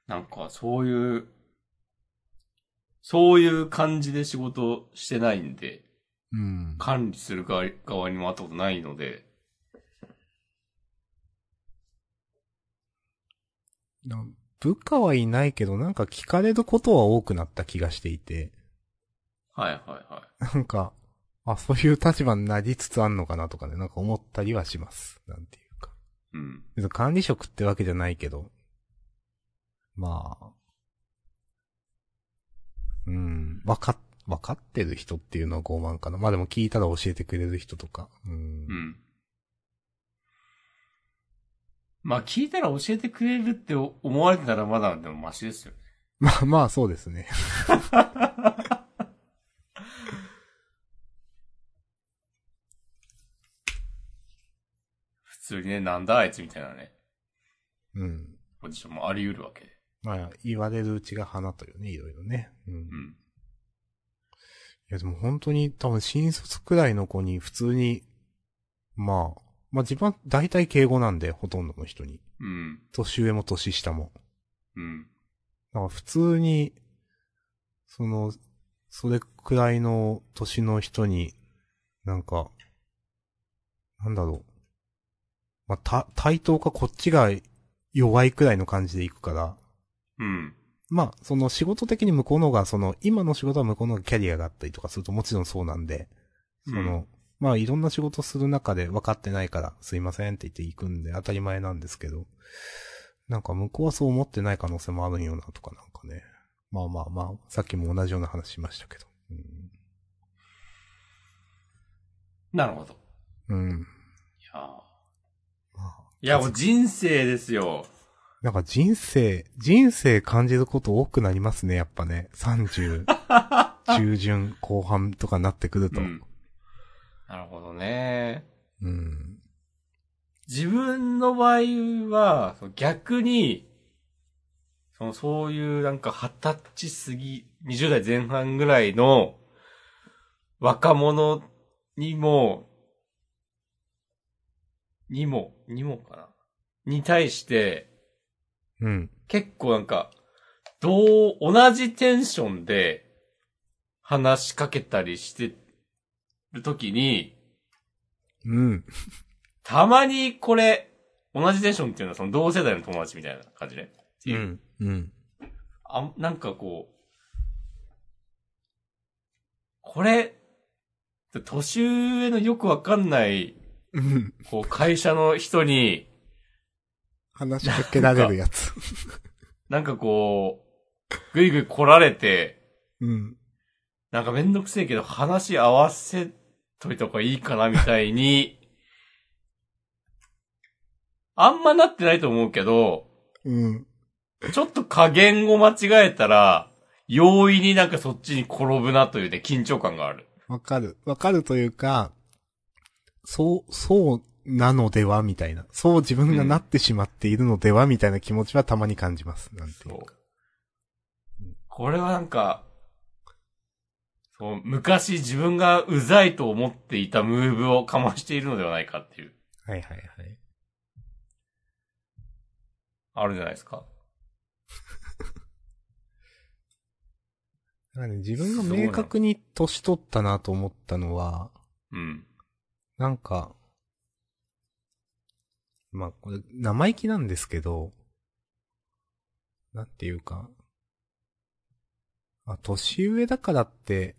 なんか、そういう、そういう感じで仕事してないんで、うん。管理する側側にもあったことないので、な部下はいないけど、なんか聞かれることは多くなった気がしていて、はいはいはい。なんか、あ、そういう立場になりつつあんのかなとかね、なんか思ったりはします。なんていうか。うん。別に管理職ってわけじゃないけど、まあ、うん、わかっ、わかってる人っていうのは傲慢かな。まあでも聞いたら教えてくれる人とか。うんう。ん。まあ、聞いたら教えてくれるって思われてたらまだでもマシですよね。まあまあそうですね。<laughs> 通にね、なんだあいつみたいなね、うん。ポジションもあり得るわけで。まあ、言われるうちが花というね、いろいろね。うん。いうん。や、でも本当に多分新卒くらいの子に普通に、まあ、まあ自分は大体敬語なんで、ほとんどの人に。うん。年上も年下も。うん。だから普通に、その、それくらいの年の人に、なんか、なんだろう。まあ、た、対等かこっちが弱いくらいの感じでいくから、うん。まあ、その仕事的に向こうのが、その、今の仕事は向こうのがキャリアがあったりとかするともちろんそうなんで、その、うんまあ、いろんな仕事する中で分かってないから、すいませんって言って行くんで当たり前なんですけど、なんか向こうはそう思ってない可能性もあるんよなとかなんかね。まあまあまあ、さっきも同じような話しましたけど。なるほど。うん。うん。いやいや、もう人生ですよ。なんか人生、人生感じること多くなりますね、やっぱね。30、<laughs> 中旬、後半とかなってくると。うん。なるほどね。うん。自分の場合は、逆に、その、そういうなんか二十歳過ぎ、20代前半ぐらいの若者にも、にも、にもかな？に対して、うん。結構なんか、どう、同じテンションで話しかけたりしてるときに、うん。たまにこれ、同じテンションっていうのはその同世代の友達みたいな感じね。っていううん。うん。あ、なんかこう、これ、年上のよくわかんない、うん。こう、会社の人に、話しかけられるやつ。なんかこう、ぐいぐい来られて、うん。なんかめんどくせえけど話合わせといた方がいいかなみたいに、あんまなってないと思うけど、うん。ちょっと加減を間違えたら、容易になんかそっちに転ぶなというね、緊張感がある。わかる。わかるというか、そう、そうなのではみたいな。そう自分がなってしまっているのではみたいな気持ちはたまに感じます。なんていそううか。これはなんか、そう、昔自分がうざいと思っていたムーブをかましているのではないかっていう、はいはいはい。あるじゃないですか。<laughs> なんかね、自分が明確に年取ったなと思ったのは、うん。なんか、まあ、これ、生意気なんですけど、なんていうか、あ、年上だからって、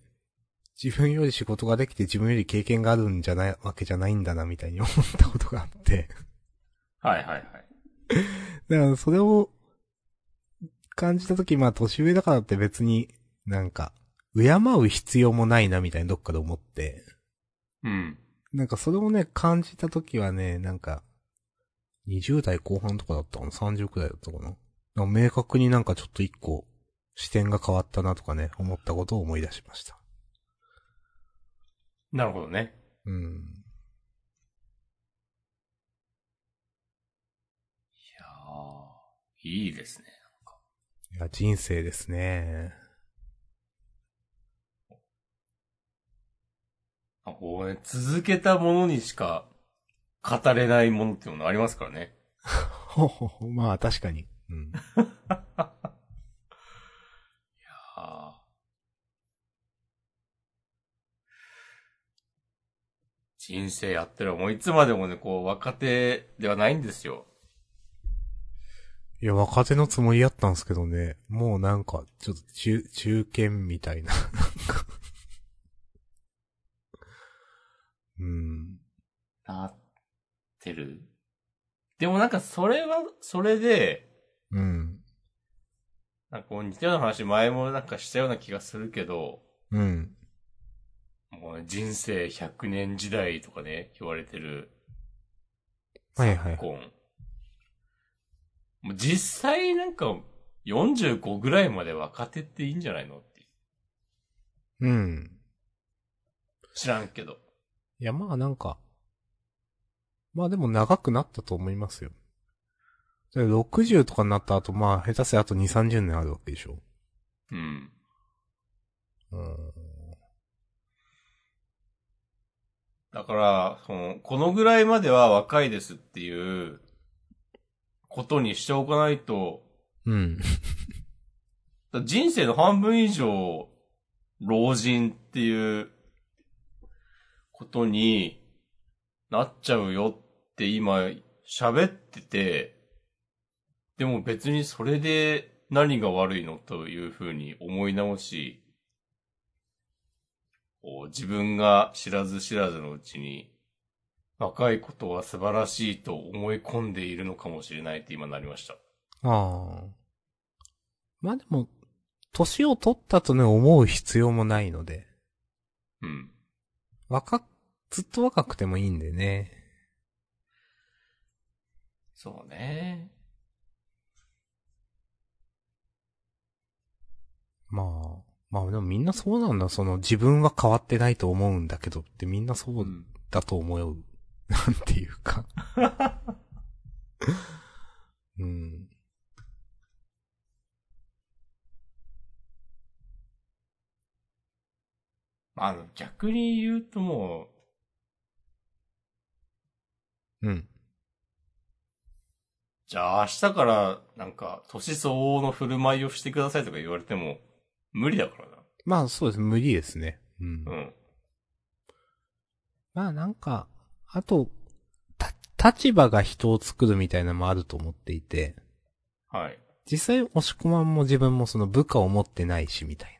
自分より仕事ができて自分より経験があるんじゃない、わけじゃないんだな、みたいに思ったことがあって。はいはいはい。<laughs> だから、それを、感じたとき、まあ、年上だからって別に、なんか、敬う必要もないな、みたいなどっかで思って。うん。なんかそれをね、感じたときはね、なんか、20代後半とかだったかな ?30 くらいだったかな？か明確になんかちょっと一個、視点が変わったなとかね、思ったことを思い出しました。なるほどね。うん。いやーいいですね。いや、人生ですね。あこうね、続けたものにしか語れないものっていうのがありますからね。ほほほ、まあ確かに。うん。あー人生やってるもういつまでもね、こう、若手ではないんですよ。いや、若手のつもりやったんですけどね、もうなんか、ちょっと中、中堅みたいな、<laughs> なんか。うん。なってる。でもなんかそれは、それで、うん。なんかこう似たような話前もなんかしたような気がするけど、うん。もうね人生100年時代とかね、言われてる。はいはい昨今もう実際なんか45ぐらいまで若手っていいんじゃないのって。うん。知らんけど。いや、まあなんか、まあでも長くなったと思いますよ。で60とかになった後、まあ下手せあと2、30年あるわけでしょ。うん。うん。だから、その、このぐらいまでは若いですっていう、ことにしておかないと、うん。だ人生の半分以上、老人っていう、ことになっちゃうよって今、喋ってて、でも別にそれで何が悪いのというふうに思い直し、自分が知らず知らずのうちに、若いことは素晴らしいと思い込んでいるのかもしれないって今なりました。ああ。まあでも、年を取ったとね、思う必要もないので。うん。若、ずっと若くてもいいんでね。そうね。まあ、まあでもみんなそうなんだ。その自分は変わってないと思うんだけどってみんなそううんだと思う。<laughs> なんていうか。<laughs> うん。あの、逆に言うともう、うん。じゃあ明日からなんか、年相応の振る舞いをしてくださいとか言われても、無理だからな。まあそうです。無理ですね。うん。うん。まあなんか、あと、た、立場が人を作るみたいなのもあると思っていて、はい。実際、押し込まんも自分もその部下を持ってないし、みたい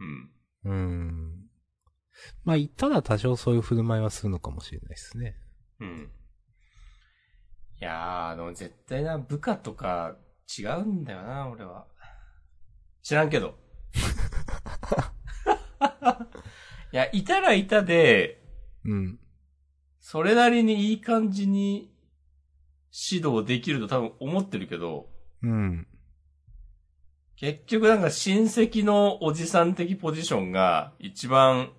うん。な。うん。まあ言ったら多少そういう振る舞いはするのかもしれないですね。うん。いやー、あの、絶対な、部下とか違うんだよな、俺は。知らんけど。いや、いたらいたで、うん。それなりにいい感じに指導できると多分思ってるけど、うん。結局なんか親戚のおじさん的ポジションが一番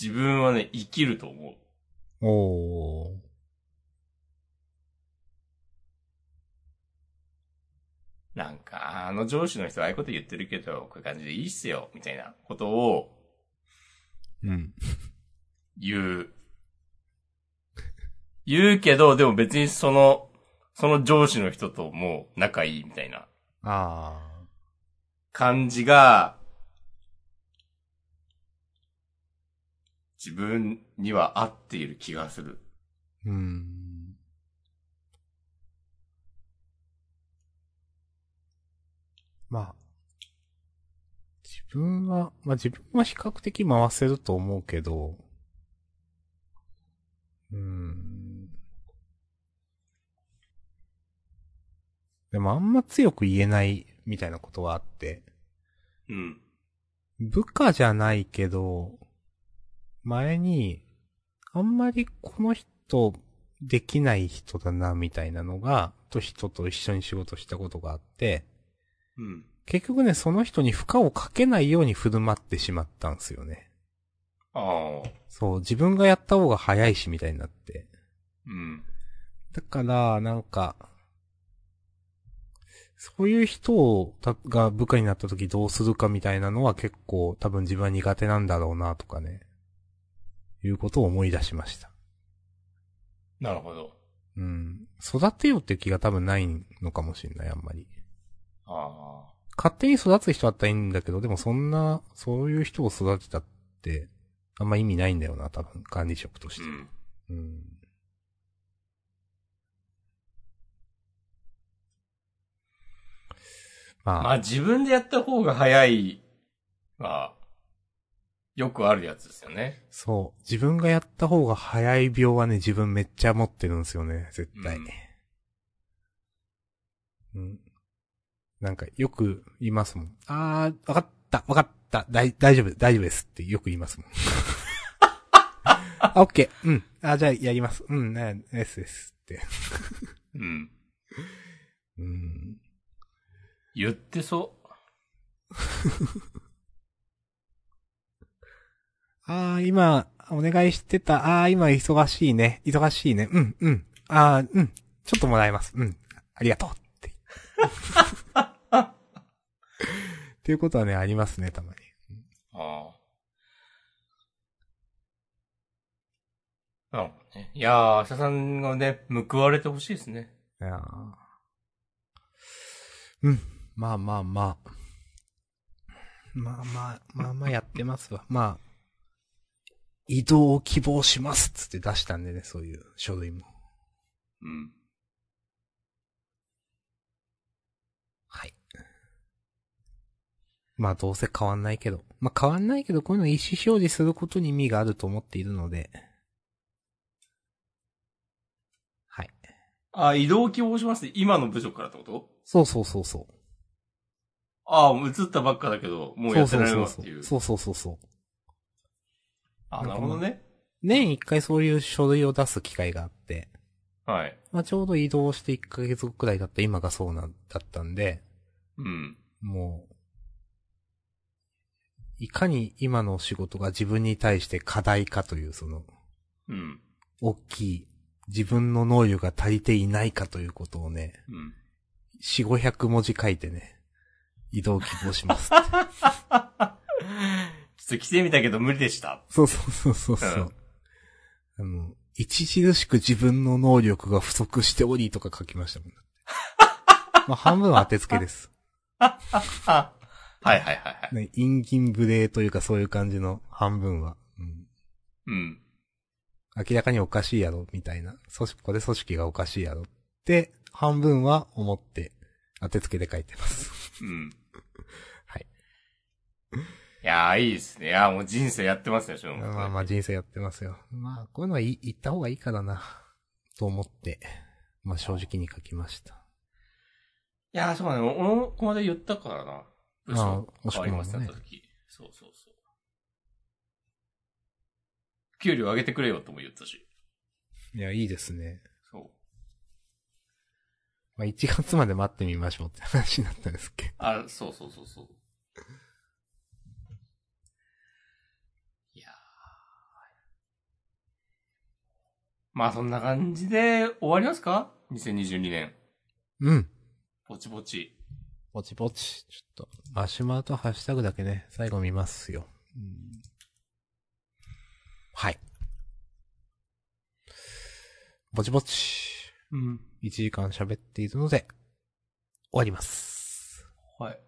自分はね、生きると思う。おー。なんか、あの上司の人はああいうこと言ってるけど、こういう感じでいいっすよ、みたいなことをうん。言う。言うけど、でも別にその、その上司の人ともう仲いいみたいなあ感じが、自分には合っている気がする。ー。うん。まあ。自分は、まあ自分は比較的回せると思うけど、うーん。でもあんま強く言えないみたいなことはあって、うん。部下じゃないけど、前に、あんまりこの人できない人だな、みたいなのが、と人と一緒に仕事したことがあって、うん。結局ね、その人に負荷をかけないように振る舞ってしまったんですよね。ああ。そう、自分がやった方が早いし、みたいになって。うん。だから、なんか、そういう人をたが部下になった時どうするかみたいなのは結構多分自分は苦手なんだろうなとかね。いうことを思い出しました。なるほど。うん。育てようっていう気が多分ないのかもしれない、あんまり。ああ。勝手に育つ人だったらいいんだけど、でもそんな、そういう人を育てたって、あんま意味ないんだよな、多分、管理職として。うん。うん。まあ、まあ自分でやった方が早いは、よくあるやつですよね。そう。自分がやった方が早い病はね、自分めっちゃ持ってるんですよね、絶対。うん。なんか、よく言いますもん。あー、わかった、わかった、大、大丈夫、大丈夫ですってよく言いますもん。あ、<laughs> オッケー、うん。あ、じゃあやります。うん、ね、ですですって。うん。うん。言ってそ <laughs> ああ、今、お願いしてた。ああ、今忙しいね。忙しいね。うん、うん。ああ、うん。ちょっともらえます。うん。ありがとう。って。<laughs> っていうことはね、ありますね、たまに。ああ。なるほどね。いやー、明日さんがね、報われてほしいですね。いやーうん。まあまあまあ。まあまあ、まあまあやってますわ。<laughs> まあ、移動を希望しますっつって出したんでね、そういう書類も。うん。はい。まあどうせ変わんないけど。まあ変わんないけど、こういうの意思表示することに意味があると思っているので。はい。あ、移動希望します今の部署からってこと？そうそうそうそう。ああ、移ったばっかだけど、もうやってられますっていう。そうそうそうそう。あ、なるほどね。年一回そういう書類を出す機会があって、はい。まあちょうど移動して1ヶ月後くらいだった今がそうなんだったんで、うん。もう、いかに今の仕事が自分に対して課題かという、その、うん。大きい、自分の能力が足りていないかということをね、うん。四五百文字書いてね、移動希望します。<laughs> ちょっと来てみたけど無理でした。そうそうそうそうそう。あの、著しく自分の能力が不足しておりとか書きましたもん。まあ半分は当てつけです。<laughs> あ、はいはいはいはい。ね、陰銀無礼というかそういう感じの半分は。うんうん。明らかにおかしいやろ、みたいな。組織、これ組織がおかしいやろ。って、半分は思って、当てつけで書いてます。うん。<laughs> はい。いやー、いいですね。いやー、もう人生やってますね、しょうまあまあ人生やってますよ。まあ、こういうのはい言った方がいいからな、と思って、まあ正直に書きました。いやー、そうだね。俺もここまで言ったからな。部署ああ変わりますた時。そうそうそう。給料上げてくれよとも言ったし。いや、いいですね。そう。まあ1月まで待ってみましょうって話になったんですっけど。あ、そうそうそうそう。いやーまあそんな感じで終わりますか ?2022 年。うん。ぼちぼち。ぼちぼち。ちょっと、マシュマロとハッシュタグだけね、最後見ますよ。うんはい。ぼちぼち。うん。1時間喋っているので、終わります。はい。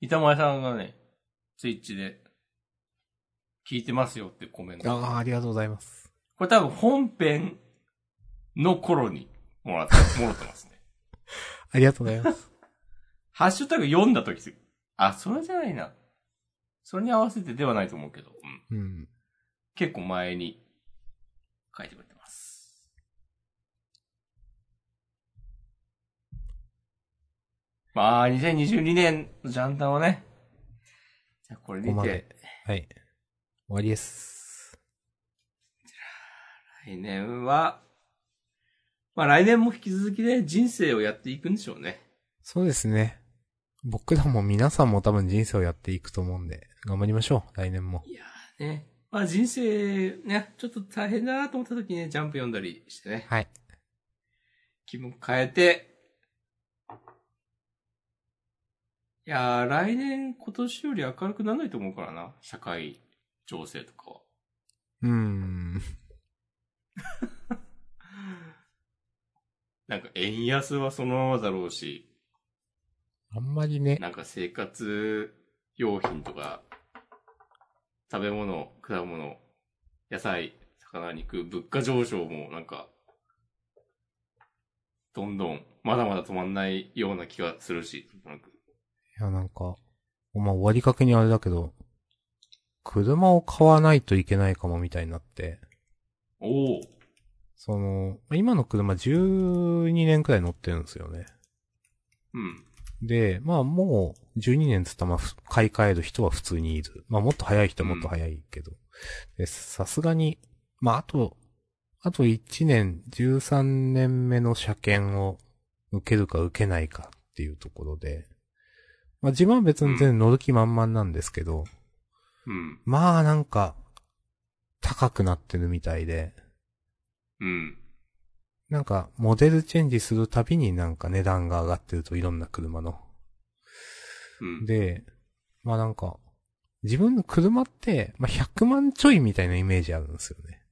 板前さんがね、ツイッチで、聞いてますよってコメント。ああ、ありがとうございます。これ多分本編の頃にもらって、もらってますね。<laughs> ありがとうございます。ハッシュタグ読んだ時すあ、それじゃないな。それに合わせてではないと思うけど、うん。うん。結構前に書いてくれてます。まあ、2022年のジャンダンはね、じゃあこれにここまでて、はい。終わりです。来年は、まあ来年も引き続きね、人生をやっていくんでしょうね。そうですね。僕らも皆さんも多分人生をやっていくと思うんで、頑張りましょう。来年も。いやーね。まあ人生ね、ちょっと大変だなと思った時にね、ジャンプ読んだりしてね、はい。気分変えて、いやー、来年今年より明るくならないと思うからな。社会情勢とかは。うーん。<laughs> なんか円安はそのままだろうし、あんまりね、なんか生活用品とか、食べ物、果物、野菜、魚肉、物価上昇もなんか、どんどん、まだまだ止まんないような気がするし、なんかいやなんか、まあ終わりかけにあれだけど、車を買わないといけないかもみたいになって、おおその、今の車12年くらい乗ってるんですよね。うん。で、まあもう12年つったらまあふ買い替える人は普通にいる。まあもっと早い人はもっと早いけど。で、さすがに、まああと、あと1年、13年目の車検を受けるか受けないかっていうところで、まあ自分は別に全然乗る気満々なんですけど、うん。まあなんか、高くなってるみたいで、うん。なんか、モデルチェンジするたびになんか値段が上がってると、いろんな車の。うん。で、まあなんか、自分の車って、まあ100万ちょいみたいなイメージあるんですよね。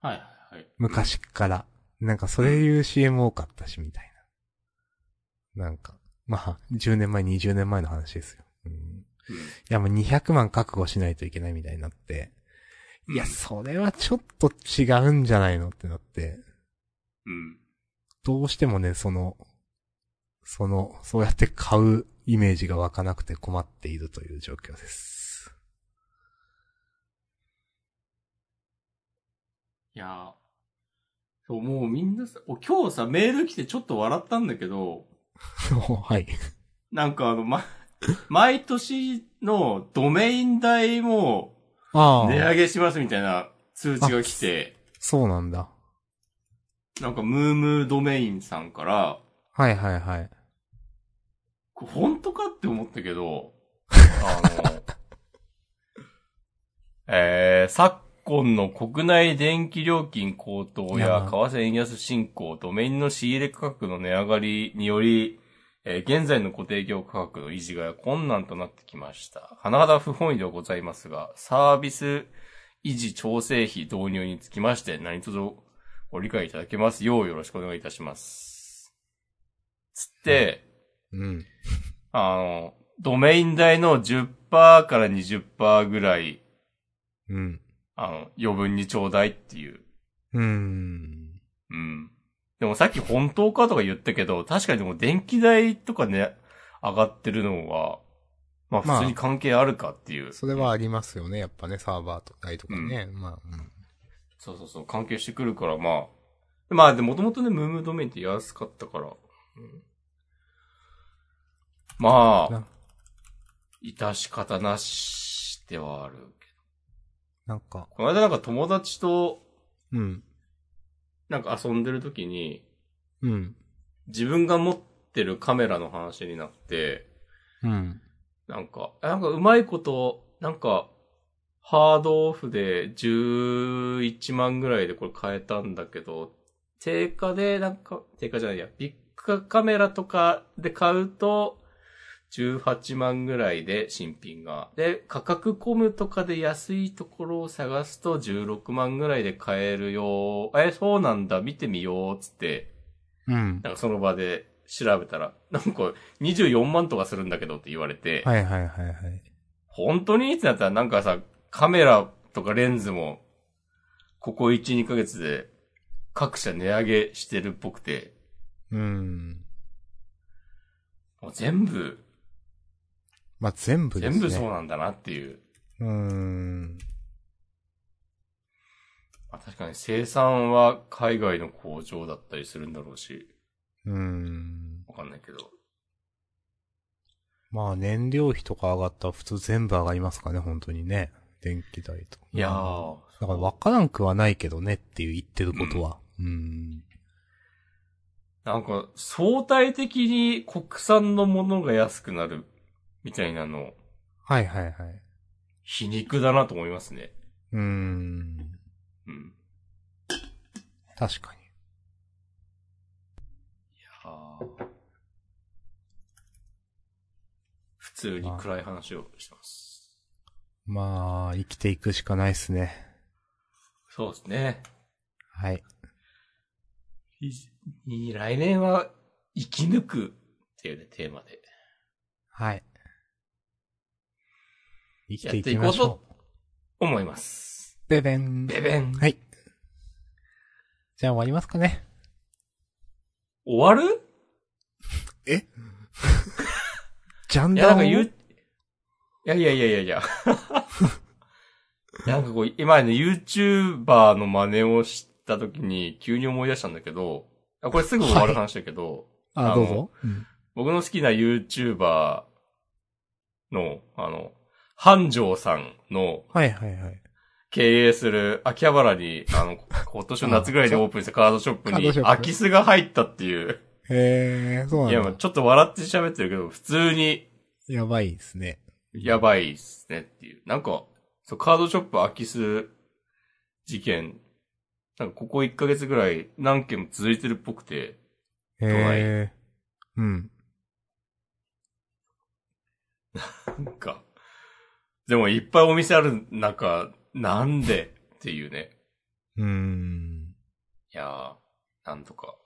はいはいはい。昔から。なんかそれいう CM 多かったし、みたいな。なんか、まあ、10年前、20年前の話ですよ。うん、いうん。や、もう200万覚悟しないといけないみたいになって、いや、うんそれはちょっと違うんじゃないのってなって、うん。どうしてもね、その、その、そうやって買うイメージが湧かなくて困っているという状況です。いやーそう、もうみんなさ、お今日さ、メール来てちょっと笑ったんだけど、<laughs> はい。なんかあの、ま、<laughs> 毎年のドメイン代も値上げしますみたいな通知が来て、そうなんだ。なんかムームードメインさんから、はいはいはい。本当かって思ったけど、あの、<laughs> えー、昨今の国内電気料金高騰や為替円安進行、ドメインの仕入れ価格の値上がりにより、えー現在の固定業価格の維持が困難となってきました。甚だ不本意ではございますが、サービス維持調整費導入につきまして、何卒ご理解いただけますようよろしくお願いいたします。つって、うん。あの、ドメイン代の10%から20%ぐらい、うん。あの、余分にちょうだいっていう。うーん。うん。でもさっき本当かとか言ったけど、確かにでも電気代とかね、上がってるのは、まあまあ普通に関係あるかっていう。それはありますよね。やっぱね、サーバーとかとかね。まあ、うん。そうそうそう、関係してくるから、まあ。まあでもともとね、ムームドメインって安かったから。うん、まあな、致し方なしではあるけなんか、ど。この間なんか友達と、うん。なんか遊んでる時に、うん。自分が持ってるカメラの話になって、うん。なんか、なんかうまいこと、なんか、ハードオフで11万ぐらいでこれ買えたんだけど、定価でなんか、定価じゃないや、ビッグカメラとかで買うと、18万ぐらいで新品が。で、価格コムとかで安いところを探すと16万ぐらいで買えるよ。え、そうなんだ、見てみよう、つって、うん。なんかその場で調べたら、なんか24万とかするんだけどって言われて、はいはいはいはい。本当に？ってなったらなんかさ、カメラとかレンズも、ここ1、2ヶ月で各社値上げしてるっぽくて、うん。もう全部、まあ、全部ですね。全部そうなんだなっていう。うーん。まあ、確かに生産は海外の工場だったりするんだろうし、うーん。わかんないけど。まあ、燃料費とか上がったら普通全部上がりますかね、本当にね。電気代と。いやうんー。だから分からんくはないけどねっていう言ってることは。うーん。なんか、相対的に国産のものが安くなるみたいなの、はいはいはい。皮肉だなと思いますね。うーん。うん。確かに。はあ普通に暗い話をしてます。まあ、生きていくしかないっすね。そうですね。はい。いい来年は生き抜くっていうね、テーマではい。生きやていっていこうときましょ思います。う。ベベン。ベベン。はい。じゃあ終わりますかね。終わる？え？<laughs> ジャンダンをなんか言う、いやいやいやいやいや。<laughs> なんかこう、今ね、YouTuber の真似をした時に急に思い出したんだけど、あこれすぐ終わる話だけど、あ、あのどうぞ。うん僕の好きな YouTuber の、あの、繁盛さんのはいはいはい。経営する秋葉原に、あの、<laughs> 今年の夏ぐらいにオープンしたカードショップに空き巣が入ったっていう。へえ、そうなんいだ。や、まあちょっと笑って喋ってるけど、普通にやばいですね。やばいっすねっていう。なんか、そう、カードショップ空き巣事件、なんかここ1ヶ月ぐらい何件も続いてるっぽくて、へえ。うん。なんか、でもいっぱいお店ある中、なんでっていうね。うーん。いやー、なんとか、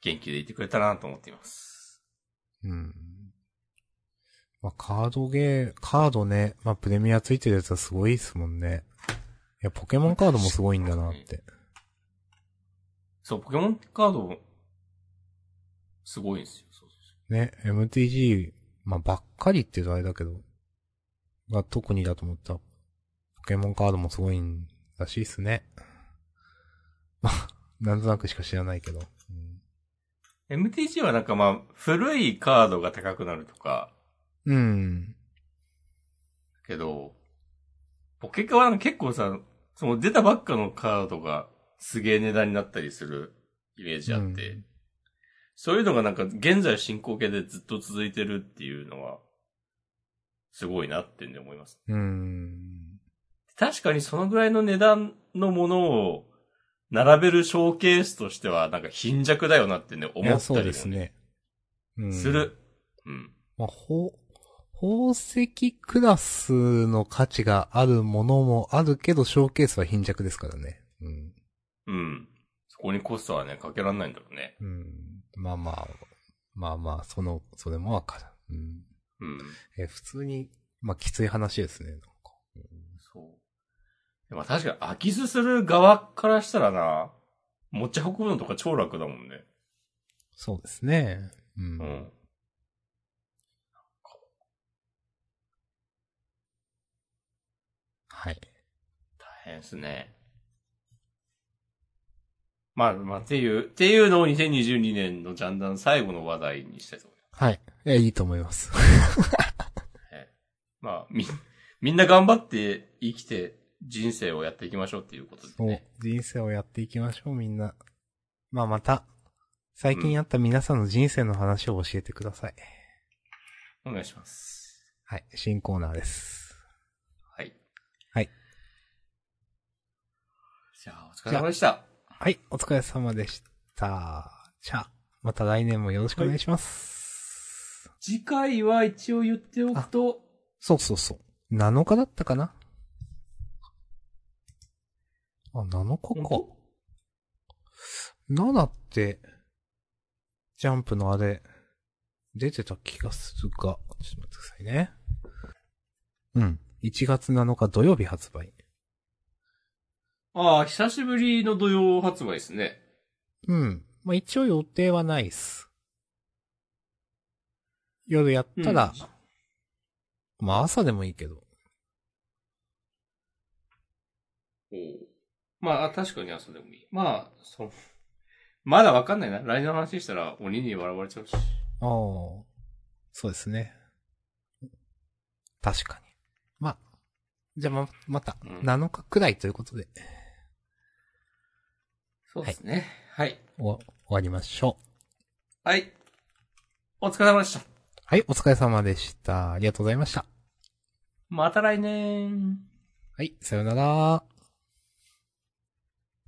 元気でいてくれたなと思っています。うん。まあ、カードゲー、カードね、まあ、プレミアついてるやつはすごいですもんね。いや、ポケモンカードもすごいんだなって。そう、ポケモンカード、すごいんですよ。そうそうね、MTG、まあ、ばっかりって言うとあれだけど、が特にだと思った。ポケモンカードもすごいんらしいっすね。まあ、なんとなくしか知らないけど。うん、MTG はなんかまあ、古いカードが高くなるとか、うん。けど、ポケカは結構さ、その出たばっかのカードがすげえ値段になったりするイメージあって、うんそういうのがなんか現在進行形でずっと続いてるっていうのは、すごいなってんで思います。うん。確かにそのぐらいの値段のものを並べるショーケースとしてはなんか貧弱だよなってね、思ったりも、ね、ですね。うん。す。る。うん。まあ、ほ、宝石クラスの価値があるものもあるけど、ショーケースは貧弱ですからね。うん。うん。そこにコストはね、かけらんないんだろうね。うん。まあまあ、まあまあ、その、それもわかる。うん。うん。え、普通に、まあ、きつい話ですね。なんかうんそう。でも確かに空き巣する側からしたらな、持ち運ぶのとか超楽だもんね。そうですね。うん。うん。はい。大変ですね。まあ、まあ、っていう、っていうのを2022年のジャンダン最後の話題にしたいと思います。はい。え、いいと思います。ええまあ、み、みんな頑張って生きて人生をやっていきましょうっていうことでそうね。。人生をやっていきましょう、みんな。まあ、また、最近あった皆さんの人生の話を教えてください。お願いします。はい。新コーナーです。はい。はい。じゃあ、お疲れ様でした。はい。お疲れ様でした。じゃあ、また来年もよろしくお願いします。次回は一応言っておくと、そうそうそう。7日だったかな？あ、7日か。本7って、ジャンプのあれ、出てた気がするが、ちょっと待ってくださいね。うん。1月7日土曜日発売。ああ、久しぶりの土曜発売ですね。うん。まあ、一応予定はないっす。夜やったら、まあ朝でもいいけど。おうまあ、確かに朝でもいい。まあ、そう。まだわかんないな。来年の話したら鬼に笑われちゃうし。ああ。そうですね。確かに。まあ、じゃあま、また、うん7日くらいということで、そうですね。はい。お終わりましょう。はい。お疲れ様でした。はい、お疲れ様でした。ありがとうございました。また来年。はい、さよなら。